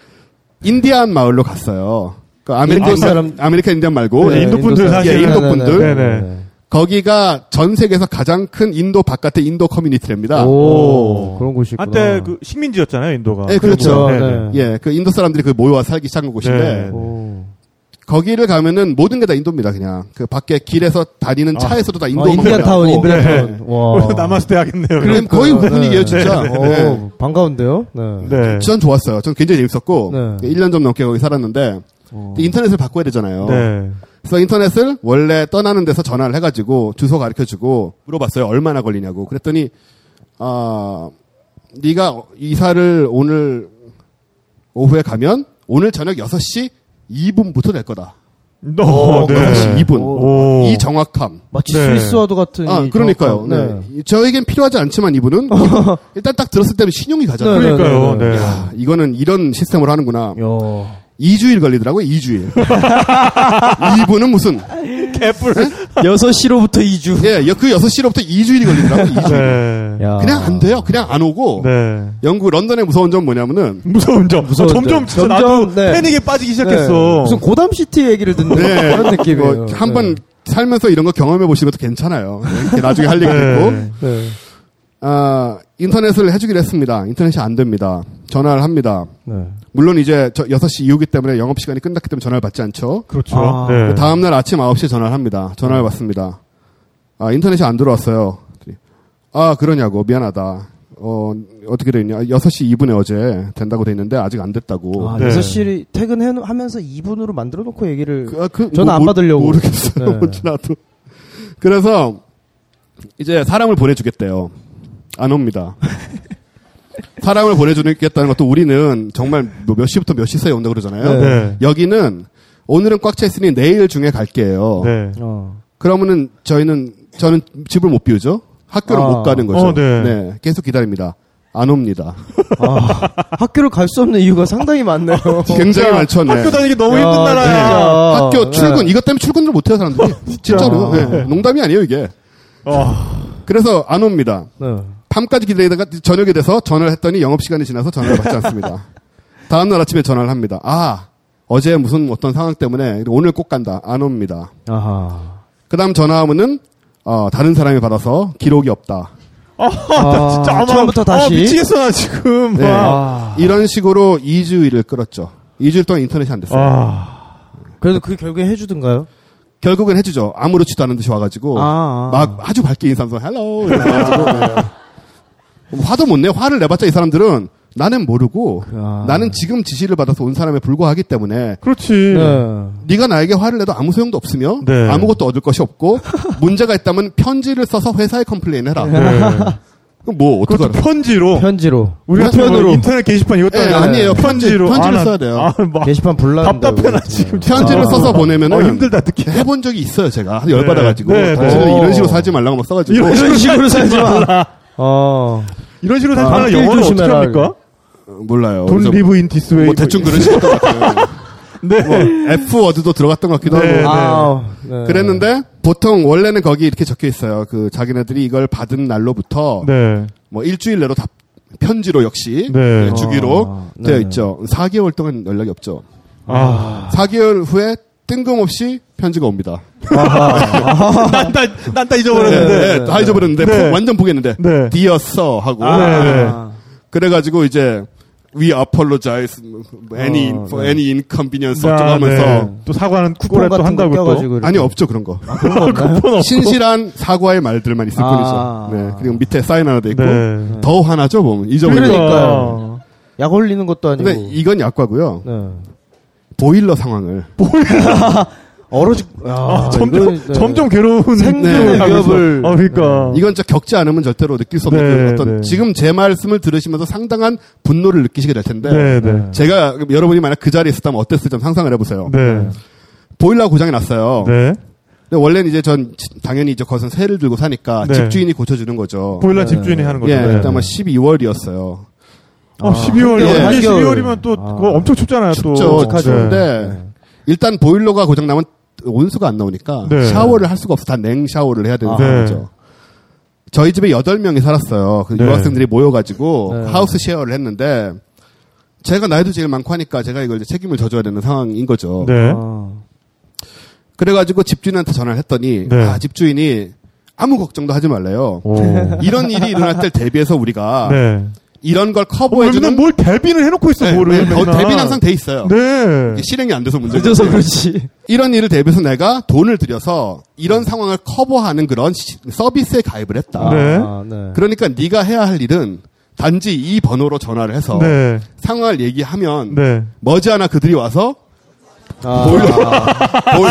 H: 인디안 마을로 갔어요. 그 American
G: 인도 사람-
H: American Indian 말고
F: 네, 인도 분들. 사실-
H: 예, 인도 분들.
F: 네네.
H: 거기가 전 세계에서 가장 큰 인도 바깥의 인도 커뮤니티랍니다.
G: 오, 그런 곳이 있구나.
F: 한때 그 식민지였잖아요, 인도가.
H: 네, 그렇죠.
F: 네,
G: 네.
H: 예, 그 인도 사람들이 그 모여와 살기 시작한 곳인데
F: 네.
G: 오.
H: 거기를 가면은 모든 게 다 인도입니다. 그냥 그 밖에 길에서 다니는
F: 아.
H: 차에서도 다 인도
G: 어, Indian town,
H: 먹고.
G: 인디안
F: 네.
G: 타운. 와.
F: 남았을 때 하겠네요.
H: 그럼 거의. 우분이에요,
G: 네.
H: 진짜.
G: 오,
H: 네.
G: 반가운데요? 네.
F: 네.
H: 전 좋았어요. 전 굉장히 재밌었고
G: 네.
H: 1년 좀 넘게 거기 살았는데
G: 어.
H: 인터넷을 바꿔야 되잖아요.
F: 네.
H: 그래서 인터넷을 원래 떠나는 데서 전화를 해가지고 주소 가르쳐주고 물어봤어요. 얼마나 걸리냐고. 그랬더니 아 네가 이사를 오늘 오후에 가면 오늘 저녁 6시 2분부터 될 거다.
F: 너, 네.
H: 6시 2분.
F: 오.
H: 이 정확함.
G: 마치
F: 네.
G: 스위스와도 같은.
H: 아,
G: 이
H: 그러니까요.
G: 정확함.
H: 네. 저에겐 필요하지 않지만 이분은 일단 딱 들었을 때는 신용이 가잖아요.
G: 네, 네.
F: 그러니까요. 네.
H: 야, 이거는 이런 시스템으로 하는구나.
G: 야.
H: 2주일 걸리더라고요, 2주일. 이분은 무슨,
F: 개뿔.
G: 6시로부터 2주.
H: 예, 그 6시로부터 2주일이 걸리더라고요, 2주일.
F: 네.
G: 야.
H: 그냥 안 돼요. 그냥 안 오고.
F: 네.
H: 영국 런던의 무서운 점 뭐냐면은,
F: 무서운 점.
G: 무서운
F: 아, 점점
G: 점.
F: 진짜
G: 점점,
F: 나도
G: 네.
F: 패닉에 빠지기
G: 네.
F: 시작했어.
G: 무슨 고담시티 얘기를 듣는
H: 네.
G: 그런 느낌이에요.
H: 뭐, 한번
G: 네.
H: 살면서 이런 거 경험해 보시는 것도 괜찮아요. 나중에 할 얘기가
F: 네.
H: 있고.
G: 네.
H: 아, 인터넷을 해주기로 했습니다. 인터넷이 안 됩니다. 전화를 합니다.
G: 네.
H: 물론 이제 저 6시 이후기 때문에 영업시간이 끝났기 때문에 전화를 받지 않죠.
F: 그렇죠.
G: 아.
F: 네.
H: 그 다음날 아침 9시에 전화를 합니다. 전화를 받습니다. 아, 인터넷이 안 들어왔어요. 아, 그러냐고. 미안하다. 어, 어떻게 돼 있냐. 6시 2분에 어제 된다고 돼 있는데 아직 안 됐다고.
G: 아,
F: 네.
G: 6시 퇴근하면서 2분으로 만들어 놓고 얘기를.
H: 그, 아, 그,
G: 저는 안
H: 모-
G: 받으려고.
H: 모르겠어요.
G: 네.
H: 뭔지 나도. 그래서 이제 사람을 보내주겠대요. 안 옵니다. 사람을 보내주겠다는 것도 우리는 정말 뭐몇 시부터 몇 시 사이에 온다 그러잖아요.
F: 네.
H: 여기는 오늘은 꽉 차 있으니 내일 중에 갈게요.
F: 네.
G: 어.
H: 그러면은 저희는 저는 집을 못 비우죠. 학교를
G: 아.
H: 못 가는 거죠.
F: 어, 네.
H: 계속 기다립니다. 안 옵니다.
G: 아, 학교를 갈 수 없는 이유가 상당히 많네요.
H: 굉장히 많죠. 네.
F: 학교 다니기 너무
G: 야,
F: 힘든 나라야.
G: 진짜.
H: 학교
G: 네.
H: 출근 이것 때문에 출근을 못 해요 사람들이. 진짜로. 네. 농담이 아니에요 이게.
F: 어.
H: 그래서 안 옵니다.
G: 네.
H: 밤까지 기다리다가 저녁이 돼서 전화를 했더니 영업 시간이 지나서 전화를 받지 않습니다. 다음 날 아침에 전화를 합니다. 아 어제 무슨 어떤 상황 때문에 오늘 꼭 간다. 안 옵니다.
G: 아하.
H: 그다음 전화하면은 어, 다른 사람이 받아서 기록이 없다.
F: 아, 나 진짜 아마
G: 처음부터 다시?
F: 아, 미치겠어 나 지금.
H: 네.
F: 와.
H: 이런 식으로 2주일을 끌었죠. 2주일 동안 인터넷이 안 됐어요.
F: 아.
G: 그래도 그 결국에 해주든가요?
H: 결국엔 해주죠. 아무렇지도 않은 듯이 와가지고
G: 아, 아.
H: 막 아주 밝게 인사하면서 hello 이래가지고 네. 화도 못 내. 화를 내봤자 이 사람들은 나는 모르고
G: 아.
H: 나는 지금 지시를 받아서 온 사람에 불과하기 때문에
F: 그렇지.
G: 네.
H: 네가 나에게 화를 내도 아무 소용도 없으며
F: 네.
H: 아무것도 얻을 것이 없고 문제가 있다면 편지를 써서 회사에 complain해라.
F: 네.
H: 그럼 뭐
F: 그것도
H: 어떡하라?
F: 편지로.
G: 편지로.
F: 우리가
G: 편으로.
F: 인터넷 게시판 이것도
H: 예,
F: 아니라
H: 아니에요.
F: 편지 로.
H: 편지, 편지를
F: 아, 나-
H: 써야 돼요.
F: 아, 막
G: 게시판 불난다.
F: 답답해 나 지금.
H: 편지를
F: 아.
H: 써서 보내면은
F: 어, 힘들다 듣기.
H: 해본 적이 있어요. 제가 열 받아가지고
F: 네, 네.
H: 당신은
G: 어.
H: 이런 식으로 살지 말라고 막 써가지고
F: 이런
G: 이런 식으로 살지 마. 어.
F: 이런 식으로
G: 아,
F: 사실
G: 앞길
F: 영어를 어떻게
G: 조심해라.
F: 합니까?
H: 어, 몰라요.
F: Don't live in this way.
H: 뭐 대충 그런 식이었던 것 같아요.
F: 네.
H: 뭐 F word도 들어갔던 것 같기도
F: 네,
H: 하고.
G: 아, 네.
H: 그랬는데 보통 원래는 거기 이렇게 적혀 있어요. 그 자기네들이 이걸 받은 날로부터
F: 네.
H: 뭐 일주일 내로 답 편지로 역시
F: 네.
H: 네, 주기로
G: 아,
H: 되어
G: 네.
H: 있죠. 4개월 동안 연락이 없죠.
F: 아.
H: 4개월 후에 뜬금없이 편지가 옵니다.
F: 난 다, 난다
H: 네,
F: 잊어버렸는데.
H: 네, 다 잊어버렸는데
F: 네.
H: 포- 완전 포기했는데
F: 네.
H: Dear Sir 하고
F: 네, 네.
G: 아.
H: 그래가지고 이제 We apologize any
G: 어,
H: for
G: 네.
H: any inconvenience
F: 아,
H: 어쩌고 하면서
F: 네. 또 사과는
G: 쿠폰
F: 또 한다고 또.
H: 아니 없죠 그런 거.
G: 그런?
F: 쿠폰 없고.
H: 신실한 사과의 말들만 있을
G: 아.
H: 뿐이죠. 네. 그리고 밑에 사인 하나 돼 있고
F: 네.
H: 더 화나죠, 보면 잊어버리고.
G: 그러니까요. 약 올리는 것도 아니고.
H: 근데 이건 약과고요.
G: 네.
H: 보일러 상황을
G: 얼어 죽, 야,
F: 아, 점점,
G: 이거는, 네.
F: 점점 괴로운
G: 생존의
F: 하면서.
G: 위협을.
F: 아, 그러니까.
H: 이건 진짜 겪지 않으면 절대로 느낄 수 없는
F: 네,
H: 그 어떤
F: 네.
H: 지금 제 말씀을 들으시면서 상당한 분노를 느끼시게 될 텐데
F: 네, 네.
H: 제가 여러분이 만약 그 자리에 있었다면 어땠을지 좀 상상을 해보세요.
F: 네.
H: 보일러 고장이 났어요.
F: 네.
H: 근데 원래는 이제 전 지- 당연히 이제 거기서 새를 들고 사니까
F: 네.
H: 집주인이 고쳐주는 거죠.
F: 보일러 집주인이 하는 거죠.
H: 예,
F: 네.
H: 일단 아마 12월이었어요.
F: 어, 12월,
H: 예.
F: 이게
G: 한겨울.
F: 12월이면 또,
G: 아.
F: 그거 엄청 춥잖아요, 또.
H: 춥죠.
G: 춥죠.
H: 추운데
G: 네.
H: 일단 보일러가 고장 나면 온수가 안 나오니까
F: 네.
H: 샤워를 할 수가 없어. 다 냉 샤워를 해야 되는
G: 아.
H: 상황이죠. 저희 집에 8명이 살았어요. 그
F: 네.
H: 유학생들이 모여가지고
G: 네.
H: 하우스 쉐어를 했는데 제가 나이도 제일 많고 하니까 제가 이걸 이제 책임을 져줘야 되는 상황인 거죠.
F: 네.
G: 아.
H: 그래가지고 집주인한테 전화를 했더니
F: 네.
H: 아 집주인이 아무 걱정도 하지 말래요.
F: 오.
H: 이런 일이 일어날 때 대비해서 우리가
F: 네.
H: 이런 걸
F: 어,
H: 커버해주는
F: 맨날 뭘 대비를 해놓고 있어,
H: 네,
F: 뭐를.
H: 네, 더-
F: 맨날.
H: 대비는 항상 돼 있어요.
F: 네.
H: 실행이 안 돼서 문제죠.
G: 늦어서 그렇지.
H: 이런 일을 대비해서 내가 돈을 들여서 이런 상황을 커버하는 그런 시- 서비스에 가입을 했다.
F: 네.
G: 아, 네.
H: 그러니까 네가 해야 할 일은 단지 이 번호로 전화를 해서
F: 네.
H: 상황을 얘기하면
F: 네.
H: 머지않아 그들이 와서
G: 아,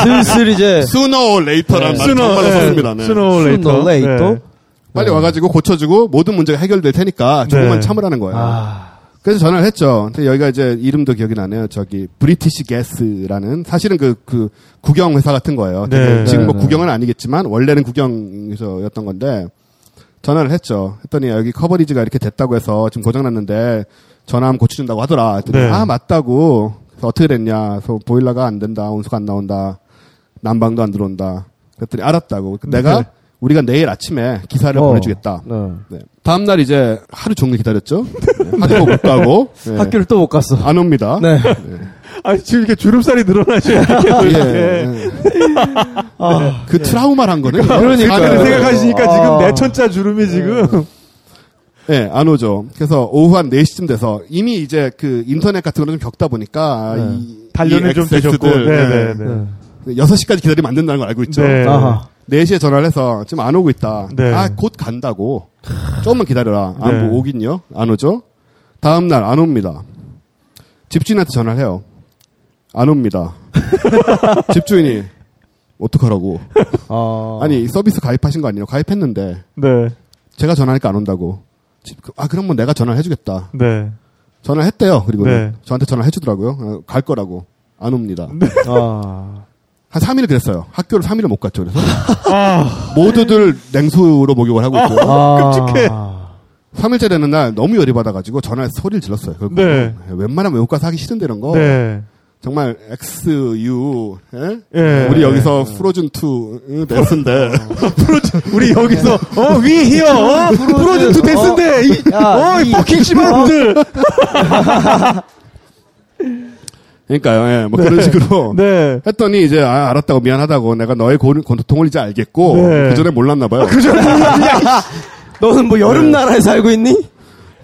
G: 슬슬 이제
H: sooner or later란 말 정말. 네.
F: Later.
G: Sooner or later.
H: 빨리 와가지고 고쳐주고 모든 문제가 해결될 테니까 조금만
F: 네.
H: 참으라는 거예요.
G: 아,
H: 그래서 전화를 했죠. 근데 여기가 이제 이름도 기억이 나네요. 저기 브리티시 게스라는 사실은 그 그 국영 회사 같은 거예요.
F: 네.
H: 지금 뭐
G: 네,
H: 국영은 아니겠지만 원래는 국영에서였던 건데 전화를 했죠. 했더니 여기 커버리지가 이렇게 됐다고 해서 지금 고장 났는데 전화하면 고쳐준다고 하더라.
F: 네.
H: 아 맞다고. 그래서 어떻게 됐냐. 그래서 보일러가 안 된다. 온수가 안 나온다. 난방도 안 들어온다. 그랬더니 알았다고. 내가
F: 네.
H: 우리가 내일 아침에 기사를
G: 어.
H: 보내주겠다.
G: 네.
H: 네. 다음 날 이제 하루 종일 기다렸죠. 네. 학교 못 가고 네.
G: 학교를 또 못 갔어.
H: 안 옵니다.
G: 네.
F: 아니, 지금 이렇게 주름살이 늘어나셔야
H: 예. 네.
G: 아,
H: 그 트라우마란 거는 사는
F: 생각하시니까 지금
G: 아.
F: 내천자 주름이 지금.
H: 네, 안 오죠. 그래서 오후 한 4시쯤 돼서 이미 이제 그 인터넷 같은 거를 좀 겪다 보니까
G: 네.
H: 이
F: 단련을
H: 이
F: 좀 되셨고. 네네네.
G: 네.
H: 네. 6시까지 기다리면 안 된다는 걸 알고 있죠.
F: 네.
G: 아하.
H: 4시에 전화를 해서 지금 안 오고 있다.
F: 네.
H: 아, 곧 간다고. 조금만 기다려라. 안
F: 네.
H: 뭐 오긴요? 안 오죠? 다음 날 안 옵니다. 집주인한테 전화를 해요. 안 옵니다. 집주인이 어떡하라고.
G: 아.
H: 아니, 서비스 가입하신 거 아니에요? 가입했는데
F: 네.
H: 제가 전화하니까 안 온다고. 아 그럼 뭐 내가 전화를 해주겠다.
F: 네.
H: 전화를 했대요. 그리고
F: 네.
H: 저한테 전화를 해주더라고요. 어, 갈 거라고 안 옵니다.
G: 아.
H: 한 3일 그랬어요. 학교를 3일을 못 갔죠. 그래서
F: 아,
H: 모두들 냉수로 목욕을 하고 있고요.
G: 아.
F: 끔찍해.
H: 3일째 되는 날 너무 열이 받아가지고 전화해 서 소리를 질렀어요.
F: 네.
H: 웬만하면 외국 가서 하기 싫은데 이런 거
F: 네.
H: 정말 XU 예?
F: 예.
H: 우리 여기서 frozen to death인데
F: 우리 여기서 어 위 히어 어? frozen to death인데 이,
G: 야,
F: 어, 이
G: 이-
F: fucking 씨발놈들.
H: 그러니까요. 예, 뭐 그런 식으로
F: 네.
H: 했더니 이제 아, 알았다고 미안하다고 내가 너의 고, 고통을 이제 알겠고
F: 네.
H: 그 전에 몰랐나 봐요.
G: 너는 뭐 여름 나라에 살고 있니?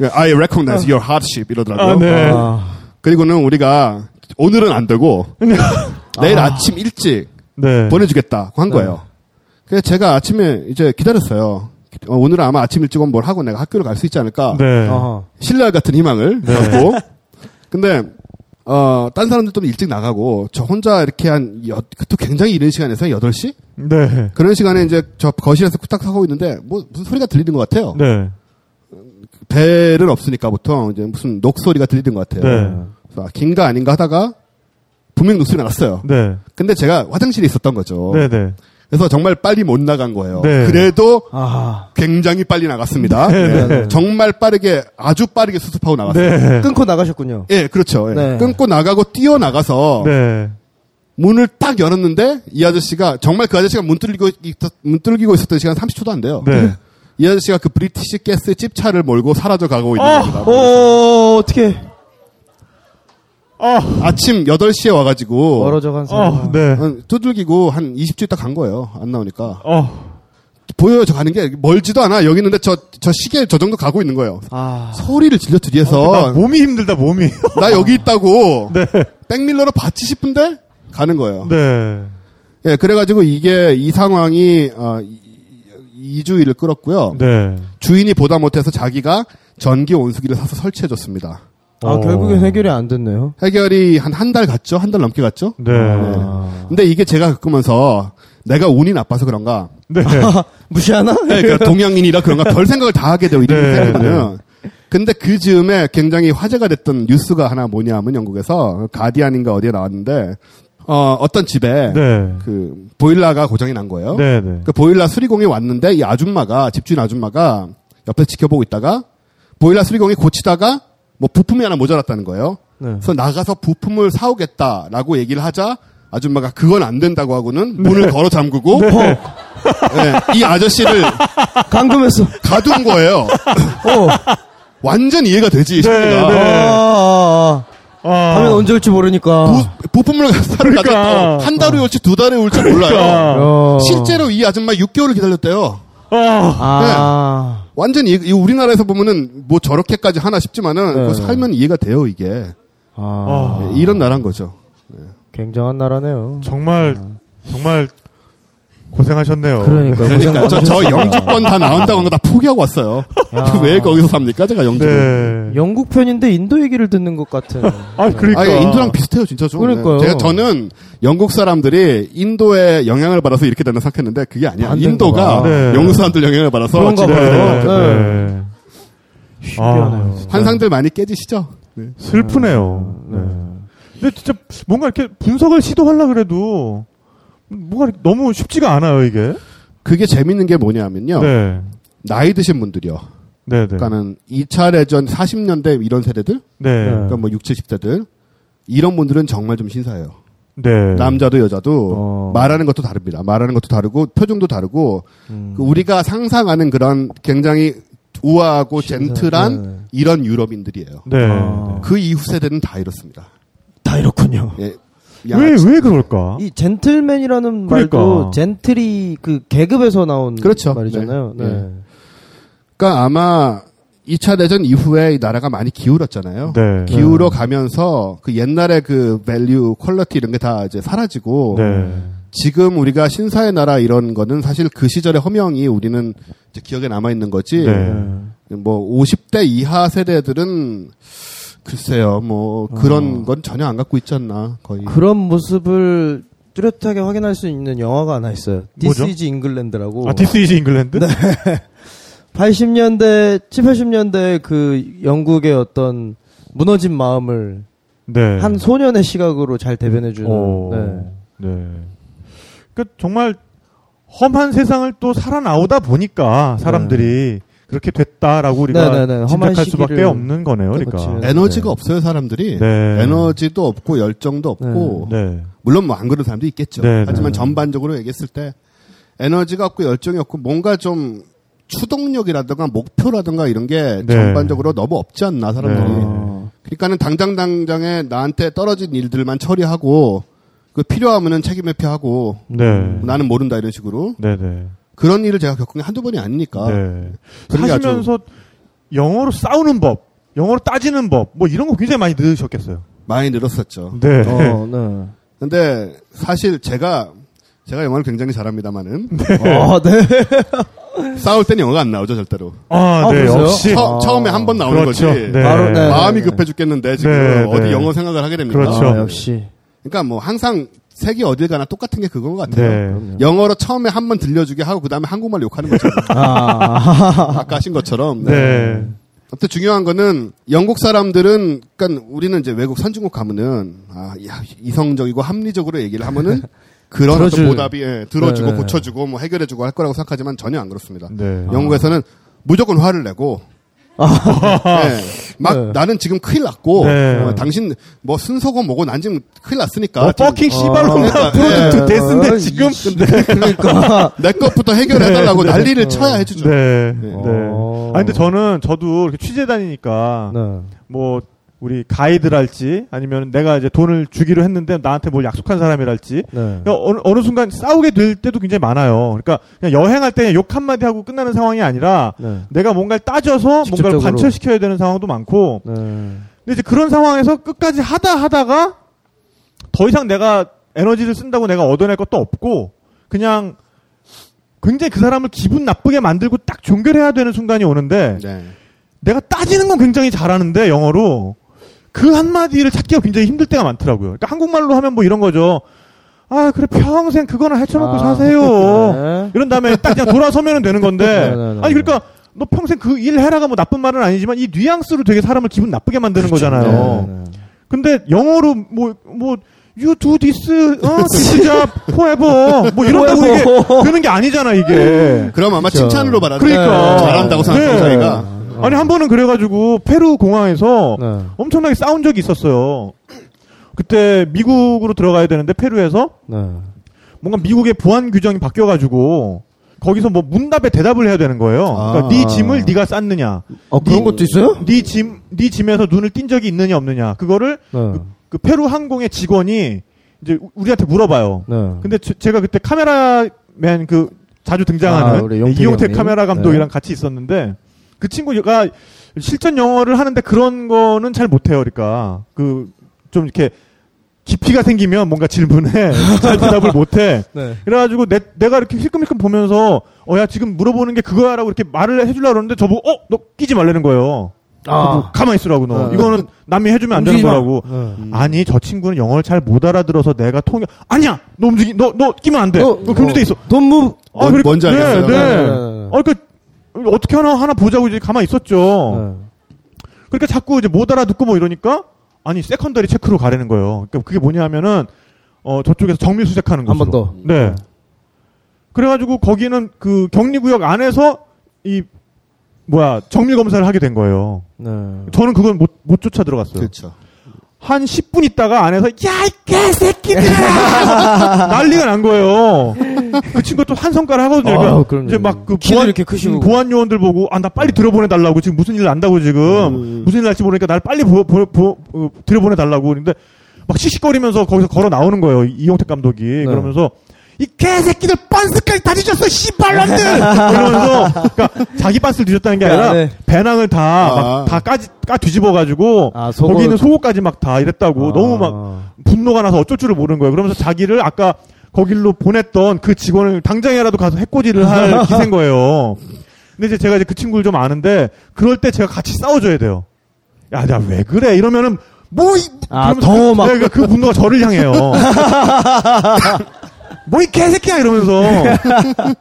H: 예, I recognize your hardship 이러더라고요.
F: 아, 네.
G: 아.
H: 그리고는 우리가 오늘은 안 되고 내일 아 침 일찍
F: 네.
H: 보내주겠다고 한 거예요. 그래서 제가 아침에 이제 기다렸어요. 어, 오늘은 아마 아침 일찍 오면 뭘 하고 내가 학교를 갈 수 있지 않을까.
F: 네.
H: 신랄 같은 희망을 갖고. 근데 어, 딴 사람들도 일찍 나가고 저 혼자 이렇게 한 여, 또 굉장히 이른 시간에서 8시?
F: 네.
H: 그런 시간에 이제 저 거실에서 쿠딱 하고 있는데 뭐 무슨 소리가 들리는 것 같아요.
F: 네.
H: 벨은 없으니까 보통 이제 무슨 녹소리가 들리는 것 같아요.
F: 네.
H: 그래서 아, 긴가 아닌가 하다가 분명 녹소리가 났어요.
F: 네.
H: 근데 제가 화장실에 있었던 거죠.
F: 네. 네.
H: 그래서 정말 빨리 못 나간 거예요.
F: 네.
H: 그래도
G: 아.
H: 굉장히 빨리 나갔습니다.
F: 네,
H: 네. 정말 빠르게 아주 빠르게 수습하고 나갔어요.
F: 네.
G: 끊고 나가셨군요.
H: 예, 그렇죠. 예.
G: 네.
H: 끊고 나가고 뛰어 나가서
F: 네.
H: 문을 딱 열었는데 이 아저씨가 정말 그 아저씨가 문 뚫리고 있- 문 뚫리고 있었던 시간 30초도 안 돼요.
F: 네.
H: 이 아저씨가 그 브리티시 가스 찝차를 몰고 사라져 가고 있는
F: 아,
H: 겁니다.
G: 어, 어떻게
F: 아,
H: 아침 8시에 와가지고
G: 멀어져 간 사람.
F: 어, 네.
H: 어, 두들기고 한 20초 있다 간 거예요. 안 나오니까.
F: 어,
H: 보여요, 저 가는 게. 멀지도 않아. 여기 있는데 저, 저 시계 저 정도 가고 있는 거예요.
G: 아.
H: 소리를 질러
F: 나
H: 뒤에서
F: 몸이 힘들다 몸이.
H: 나 여기 있다고
F: 네.
H: 백밀러로 받지 싶은데 가는 거예요.
F: 네.
H: 예, 그래가지고 이게 이 상황이 어, 2주일을 끌었고요.
F: 네.
H: 주인이 보다 못해서 자기가 전기 온수기를 사서 설치해줬습니다.
G: 아,
F: 어.
G: 결국엔 해결이 안 됐네요.
H: 해결이 한 한 달 갔죠? 한 달 넘게 갔죠?
F: 네.
G: 아.
H: 근데 이게 제가 겪으면서 내가 운이 나빠서 그런가?
F: 네.
G: 무시하나?
H: 네, 그러니까 동양인이라 그런가 별 생각을 다 하게 돼요. 이런
F: 네,
H: 생각하면. 근데 그 즈음에 굉장히 화제가 됐던 뉴스가 하나 뭐냐면 영국에서 가디안인가 어디에 나왔는데 어, 어떤 집에
F: 네.
H: 그 보일러가 고장이 난 거예요.
F: 네. 네.
H: 그 보일러 수리공이 왔는데 이 아줌마가 집주인 아줌마가 옆에 지켜보고 있다가 보일러 수리공이 고치다가 뭐 부품이 하나 모자랐다는 거예요.
G: 네.
H: 그래서 나가서 부품을 사오겠다라고 얘기를 하자 아줌마가 그건 안 된다고 하고는 문을 걸어 잠그고 네, 이 아저씨를
G: 감금했어.
H: 가둔 거예요.
G: 어.
H: 완전 이해가 되지.
F: 네,
H: 심리가.
F: 네.
G: 아, 아, 아.
F: 아.
G: 언제 올지 모르니까.
H: 부, 부품을 사러
F: 그러니까.
H: 갔다 한 달에 올지 두 달에 올지 몰라요.
F: 그러니까.
G: 어.
H: 실제로 이 아줌마 6개월을 기다렸대요.
F: 아.
G: 아.
H: 완전 히 이 우리나라에서 보면은 뭐 저렇게까지 하나 싶지만은
G: 네.
H: 그거 살면 이해가 돼요 이게
G: 아.
F: 아.
H: 예, 이런 나라인 거죠.
G: 굉장한 나라네요.
F: 정말 정말 고생하셨네요.
G: 그러니까.
H: 그러니까 저, 저 영주권 다 나온다고 한 거 다 포기하고 왔어요.
G: 야.
H: 왜 거기서 삽니까 제가 영주? 권
F: 네.
G: 영국 편인데 인도 얘기를 듣는 것 같은.
F: 아, 그러니까.
H: 아, 예, 인도랑 비슷해요, 진짜 좀.
G: 그러니까요.
H: 네. 제가 저는 영국 사람들이 인도에 영향을 받아서 이렇게 된다 생각했는데 그게 아니야. 인도가
G: 봐.
F: 네.
H: 영국 사람들 영향을 받아서
G: 그런가 봐요.
F: 네.
G: 네.
F: 네. 아,
H: 환상들 많이 깨지시죠? 네.
F: 슬프네요. 네. 근데 진짜 뭔가 이렇게 분석을 시도하려 그래도 이렇게 너무 쉽지가 않아요, 이게.
H: 그게 재밌는 게 뭐냐면요.
F: 네.
H: 나이 드신 분들이요.
F: 네, 네.
H: 그러니까는 2차 대전 40년대 이런 세대들,
F: 네.
H: 그러니까 뭐 60, 70대들 이런 분들은 정말 좀 신사해요.
F: 네.
H: 남자도 여자도
G: 어.
H: 말하는 것도 다릅니다. 말하는 것도 다르고 표정도 다르고
G: 음.
H: 그 우리가 상상하는 그런 굉장히 우아하고
G: 신사-
H: gentle한
G: 네.
H: 이런 유럽인들이에요.
F: 네.
G: 아.
H: 그 이후 세대는 다 이렇습니다.
G: 다 이렇군요.
H: 예.
F: 네. 왜, 왜 그럴까?
G: 이 젠틀맨이라는
F: 그러니까.
G: 말도 gentle이 그 계급에서 나온
H: 그렇죠.
G: 말이잖아요.
H: 네.
G: 네.
H: 네. 그러니까 아마 2차 대전 이후에 이 나라가 많이 기울었잖아요.
F: 네.
H: 기울어 가면서 그 옛날에 그 value, quality 이런 게 다 이제 사라지고
F: 네.
H: 지금 우리가 신사의 나라 이런 거는 사실 그 시절의 허명이 우리는 이제 기억에 남아 있는 거지.
F: 네.
H: 뭐 50대 이하 세대들은 글쎄요, 뭐 그런 건 전혀 안 갖고 있지 않나 거의.
G: 그런 모습을 뚜렷하게 확인할 수 있는 영화가 하나 있어요. This
F: 뭐죠?
G: is England라고.
F: 아, This is England? 네.
G: 80년대, 7, 80년대 그 영국의 어떤 무너진 마음을
F: 네.
G: 한 소년의 시각으로 잘 대변해주는.
F: 오.
G: 네.
F: 네. 그 정말 험한 세상을 또 살아나오다 보니까 사람들이 그렇게 됐다라고 우리가
G: 네, 네, 네.
F: 짐작할 수밖에
G: 시기를
F: 없는 거네요. 그러니까.
G: 그렇지.
H: 에너지가 없어요 사람들이.
F: 네.
H: 에너지도 없고 열정도 없고
F: 네.
H: 물론 뭐 안 그런 사람도 있겠죠.
F: 네,
H: 하지만
F: 네.
H: 전반적으로 얘기했을 때 에너지가 없고 열정이 없고 뭔가 좀 추동력이라든가 목표라든가 이런 게
F: 네.
H: 전반적으로 너무 없지 않나 사람들이.
F: 네.
G: 어.
H: 그러니까는 당장 당장에 나한테 떨어진 일들만 처리하고 그 필요하면은 책임 회피하고
F: 네.
H: 나는 모른다 이런 식으로
F: 네, 네.
H: 그런 일을 제가 겪은 게 한두 번이 아니니까.
F: 네. 사시면서 영어로 싸우는 법, 영어로 따지는 법, 뭐 이런 거 굉장히 많이 들으셨겠어요.
H: 많이 늘었었죠.
F: 네.
G: 어, 네.
H: 근데 사실 제가 제가 영어를 굉장히 잘합니다만은
G: 어, 네.
H: 싸울 땐 영어가 안 나오죠 절대로.
F: 아,
G: 아,
F: 네? 역시.
H: 처, 처음에 한 번 나오는
F: 그렇죠.
H: 거지.
F: 네.
G: 바로, 네.
H: 마음이 급해 죽겠는데 지금
F: 네,
H: 어디
F: 네.
H: 영어 생각을 하게 됩니까?
F: 그렇죠.
G: 아, 역시.
H: 그러니까 뭐 항상 세계 어딜 가나 똑같은 게 그건 것 같아요.
F: 네.
H: 영어로 처음에 한 번 들려주게 하고 그다음에 한국말 욕하는 것처럼
G: 아.
H: 아까 하신 것처럼.
F: 네.
H: 아무튼 중요한 거는 영국 사람들은 그러니까 우리는 이제 외국 선진국 가면은 아 야, 이성적이고 합리적으로 얘기를 하면은 그런
G: 들어줄.
H: 보답이 예, 들어주고
G: 네, 네.
H: 고쳐주고 뭐 해결해주고 할 거라고 생각하지만 전혀 안 그렇습니다.
F: 네.
H: 영국에서는 무조건 화를 내고 예, 막
G: 네.
H: 나는 지금 큰일 났고
F: 네.
H: 어, 당신 뭐 순서고 뭐고 난 지금 큰일 났으니까
F: 어, 퍼킹 씨발로나 프로젝트
H: 네.
F: 됐는데
G: 어,
F: 지금.
G: 그러니까.
H: 내 것부터 해결해달라고
F: 네,
H: 난리를 쳐야 해주죠.
F: 네.
H: 네.
F: 네.
G: 어.
F: 아 근데 저는 저도 이렇게 취재 다니니까
G: 네.
F: 뭐 우리 가이드랄지 아니면 내가 이제 돈을 주기로 했는데 나한테 뭘 약속한 사람이랄지
G: 네.
F: 그러니까 어느, 어느 순간 싸우게 될 때도 굉장히 많아요. 그러니까 그냥 여행할 때 욕 한마디 하고 끝나는 상황이 아니라
G: 네.
F: 내가 뭔가를 따져서 뭔가를
G: 직접적으로.
F: 관철시켜야 되는 상황도 많고
G: 네.
F: 근데 이제 그런 상황에서 끝까지 하다 하다가 더 이상 내가 에너지를 쓴다고 내가 얻어낼 것도 없고 그냥 굉장히 그 사람을 기분 나쁘게 만들고 딱 종결해야 되는 순간이 오는데
H: 네.
F: 내가 따지는 건 굉장히 잘하는데 영어로 그 한마디를 찾기가 굉장히 힘들 때가 많더라고요. 그러니까 한국말로 하면 뭐 이런 거죠. 아 그래 평생 그거나 헤쳐먹고
G: 아,
F: 사세요.
G: 네.
F: 이런 다음에 딱 그냥 돌아서면 되는 건데
G: 네, 네, 네.
F: 아니 그러니까 너 평생 그 일 해라가 뭐 나쁜 말은 아니지만 이 뉘앙스로 되게 사람을 기분 나쁘게 만드는
G: 그렇죠.
F: 거잖아요.
G: 네, 네.
F: 근데 영어로 뭐 뭐 you do this, 어, this job forever 뭐 이런다고 이게 되는 게 아니잖아 이게.
H: 그럼 아마
G: 그쵸.
H: 칭찬으로 말하죠.
F: 그러니까.
H: 잘한다고 생각하고
F: 네.
H: 자기가.
F: 아니 한 번은 그래가지고 페루 공항에서
G: 네.
F: 엄청나게 싸운 적이 있었어요. 그때 미국으로 들어가야 되는데 페루에서
G: 네.
F: 뭔가 미국의 보안 규정이 바뀌어가지고 거기서 뭐 문답에 대답을 해야 되는 거예요. 그러니까
H: 아.
F: 네 짐을 네가 쌌느냐,
G: 어, 그런 것도 있어요?
F: 네 짐, 네 짐에서 눈을 띈 적이 있느냐 없느냐 그거를
G: 네.
F: 그 페루 항공의 직원이 이제 우- 우리한테 물어봐요.
G: 네.
F: 근데 제- 제가 그때 카메라맨 그 자주
G: 아,
F: 등장하는
G: 용택
F: 이용택
G: 형님.
F: 카메라 감독이랑
G: 네.
F: 같이 있었는데 그 친구가 실전 영어를 하는데 그런 거는 잘 못해요. 그러니까 그 좀 이렇게 깊이가 생기면 뭔가 질문에 잘 대답을 못해.
G: 네.
F: 그래가지고 내, 내가 이렇게 힐끔힐끔 보면서 어야 지금 물어보는 게 그거야라고 이렇게 말을 해주려고 그러는데 저보고 어 너 끼지 말라는 거예요.
G: 아.
F: 가만히 있으라고 너.
G: 네.
F: 이거는 남이 해주면 안 되는. 거라고.
G: 네.
F: 아니 저 친구는 영어를 잘 못 알아들어서 내가 통역 아니야 너 움직이 너너 끼면 안 돼.
G: 어,
F: 너 금지돼 있어.
G: Don't move,
F: 아,
H: 뭔- 뭔지
F: 네,
H: 알겠어요.
F: 네.
G: 네, 네, 네.
F: 어, 그 어떻게 하나 하나 보자고 이제 가만히 있었죠.
G: 네.
F: 그러니까 자꾸 이제 못 알아듣고 뭐 이러니까 아니 secondary check로 가라는 거예요. 그러니까 그게 뭐냐면은 어 저쪽에서 정밀 수색하는
G: 한
F: 곳으로.
G: 번 더.
F: 네. 그래가지고 거기는 그 격리구역 안에서 이 뭐야 정밀 검사를 하게 된 거예요.
G: 네.
F: 저는 그걸 못, 못 쫓아 들어갔어요.
H: 그렇죠.
F: 한 10분 있다가 안에서 야 이 개새끼들아 난리가 난 거예요. 그 친구 또한 손가락 하거든요.
G: 아,
F: 그러니까. 이제 막 그 보안
G: 이렇게 크시고.
F: 음, 보안 요원들 보고 아 나 빨리 들여보내 달라고 지금 무슨 일 난다고 지금
H: 음.
F: 무슨 일 날지 모르니까 날 빨리 보, 보, 보, 어, 들여보내 달라고 그런데 막 씩씩거리면서 거기서 걸어 나오는 거예요. 이- 이용택 감독이 그러면서 이 개새끼들 빤스까지 다 뒤졌어 씨발놈들 이러면서 그러니까 자기 빤스를 뒤졌다는 게 아니라
G: 네.
F: 배낭을 다
H: 아.
F: 막다 까지 까 뒤집어 가지고
G: 아, 속옷.
F: 거기 있는 속옷까지 막 다 이랬다고
G: 아.
F: 너무 막 분노가 나서 어쩔 줄을 모르는 거예요. 그러면서 자기를 아까 거길로 보냈던 그 직원을 당장이라도 가서 해코지를 할 기세인 거예요. 근데 이제 제가 이제 그 친구를 좀 아는데 그럴 때 제가 같이 싸워줘야 돼요. 야, 나왜 그래? 이러면은 뭐 이,
G: 아, 더
F: 그,
G: 막-
F: 네, 그러니까 그 분노가 저를 향해요. 뭐 이 개새끼야 이러면서.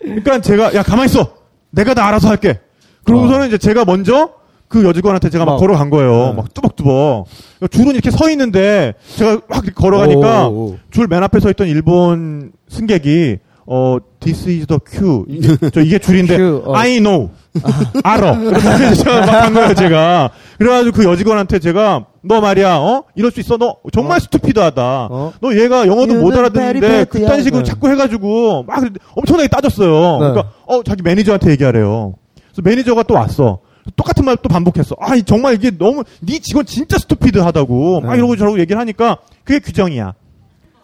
F: 그러니까 제가 야 가만 히 있어. 내가 다 알아서 할게. 그러고서는 이제 제가 먼저 그 여직원한테 제가 막
G: 막,
F: 걸어간 거예요.
G: 네.
F: 막 뚜벅뚜벅. 줄은 이렇게 서 있는데 제가 막 걸어가니까. 줄 맨 앞에 서 있던 일본 승객이 어 this is the queue. 저 이게 줄인데
G: Queue, 어.
F: I know. 알아. 그래서 제가 막 한 거예요, 제가. 그래가지고 그 여직원한테 제가 너 말이야, 어? 이럴 수 있어? 너 정말 stupid하다.
G: 어?
F: 너 얘가 영어도 못 알아듣는데 그딴 식으로
G: 네.
F: 자꾸 해가지고 막 엄청나게 따졌어요.
G: 네.
F: 그러니까 어 자기 매니저한테 얘기하래요. 그래서 매니저가 또 왔어. 똑같은 말 또 반복했어. 아, 이 정말 이게 너무 네 직원 진짜 stupid하다고 막
G: 네.
F: 이러고 저러고 얘기를 하니까 그게 규정이야.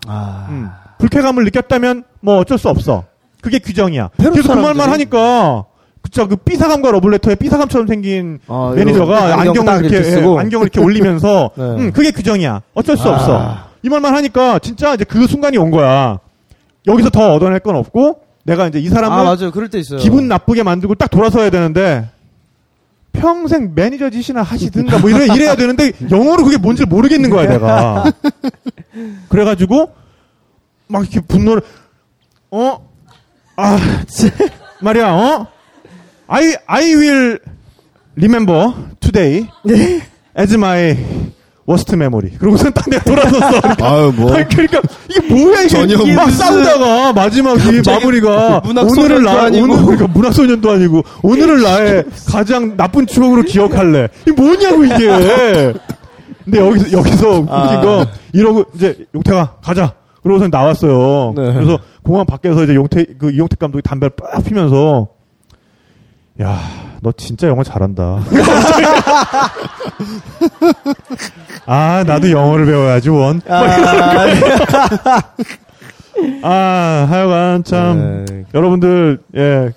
G: 아.
F: 음. 불쾌감을 느꼈다면 뭐 어쩔 수 없어. 그게 규정이야. 그래서 그 말만? 하니까 그쵸 그 B사감과 러브레터의 B사감처럼 생긴
G: 아,
F: 매니저가
G: 안경
F: 안경을 이렇게,
G: 이렇게?
F: 예, 안경을 이렇게 올리면서
G: 네.
F: 음, 그게 규정이야. 어쩔 수
G: 아.
F: 없어. 이 말만 하니까 진짜 이제 그 순간이 온 거야. 여기서 더 얻어낼 건 없고 내가 이제 이 사람을
G: 아, 맞아요. 그럴 때 있어요.
F: 기분 나쁘게 만들고 딱 돌아서야 되는데 평생 매니저 짓이나 하시든가 뭐 이래, 이래야 되는데 영어로 그게 뭔지 모르겠는 거야 내가 그래가지고 막 이렇게 분노를 어? 아 말이야 어? I, I will remember today as my worst memory 그러고선 딱 내가 돌아섰어
H: 아유, 뭐.
F: 아니, 그러니까 이게 뭐야 이게
H: 전혀
F: 막
H: 무슨-
F: 싸우다가 마지막이 마무리가 오늘을 나
G: 아니고.
F: 오늘 그러니까 문학소년도 아니고 오늘을 나의 가장 나쁜 추억으로 기억할래. 이게 뭐냐고 이게. 근데 여기서 여기서 웃긴
G: 아.
F: 거 이러고 이제 용태가 가자. 그러고서 나왔어요.
G: 네.
F: 그래서 공항 밖에서 이제 용태 그 이용택 감독이 담배를 빡 피면서 야, 너 진짜 영어 잘한다. 아, 나도 영어를 배워야지, 원. 아, 하여간 참,
G: 네.
F: 여러분들, 예,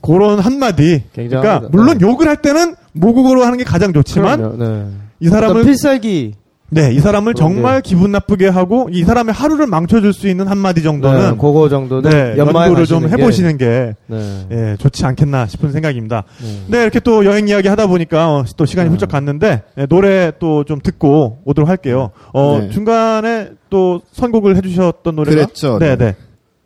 F: 그런 한마디.
G: 굉장합니다.
F: 그러니까, 물론
G: 네.
F: 욕을 할 때는 모국어로 하는 게 가장 좋지만,
G: 네.
F: 이
G: 어떤 필살기.
F: 네, 이 사람을
G: 그런
F: 정말 기분 나쁘게 하고, 이 사람의 하루를 망쳐줄 수 있는 한 마디
G: 네,
F: 정도는,
G: 그거 정도는
F: 네, 연구를 좀
G: 가시는 게-
F: 해보시는 게,
G: 네.
F: 예, 좋지 않겠나 싶은 생각입니다.
G: 네.
F: 네, 이렇게 또 여행 이야기 하다 보니까 어, 또 시간이 훌쩍 갔는데 예, 노래 또 좀 듣고 오도록 할게요. 어,
H: 네.
F: 중간에 또 선곡을 해주셨던 노래가
H: 그랬죠.
F: 네, 네,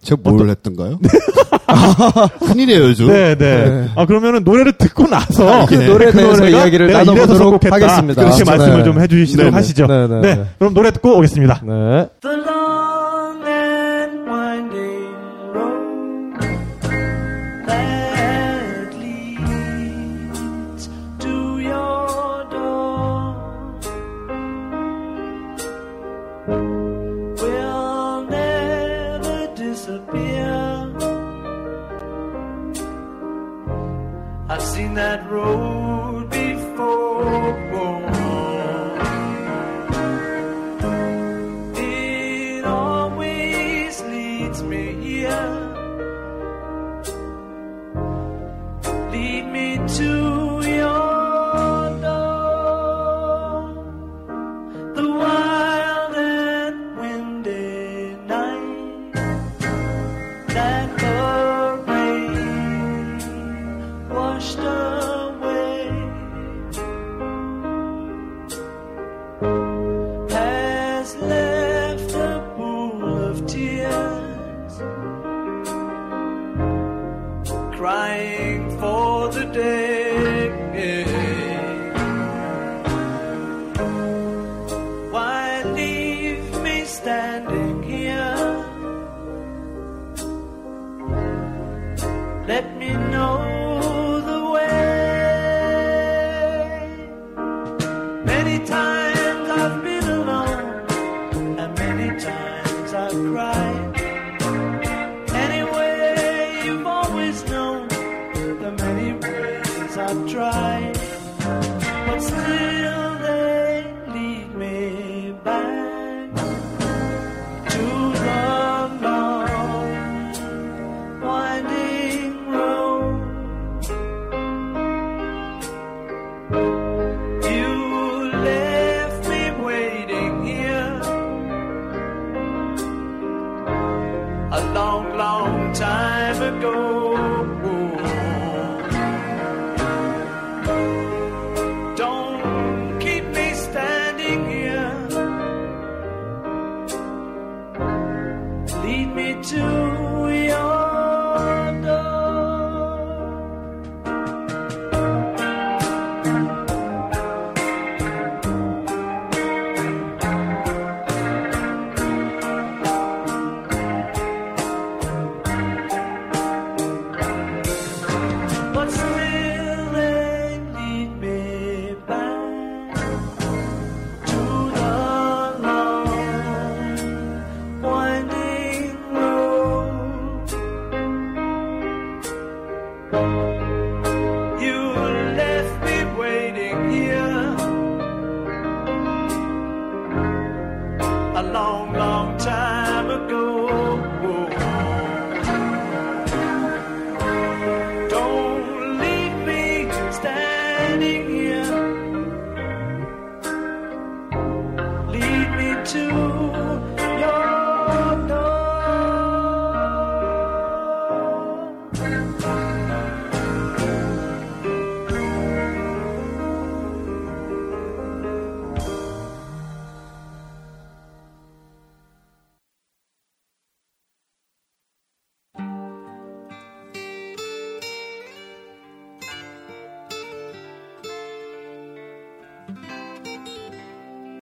H: 제가 뭘 했던가요? 큰일이에요, 요즘.
F: 네, 네. 아 그러면은 노래를 듣고 나서
G: 아, 그 노래에
F: 그
G: 대해서 이야기를
F: 내가 이래서
G: 나눠보도록. 하겠습니다.
F: 그렇게
G: 네.
F: 말씀을 좀 해주시도록
H: 네, 네.
F: 하시죠.
G: 네, 네, 네.
F: 그럼 노래 듣고 오겠습니다.
G: 네.
I: That road cry.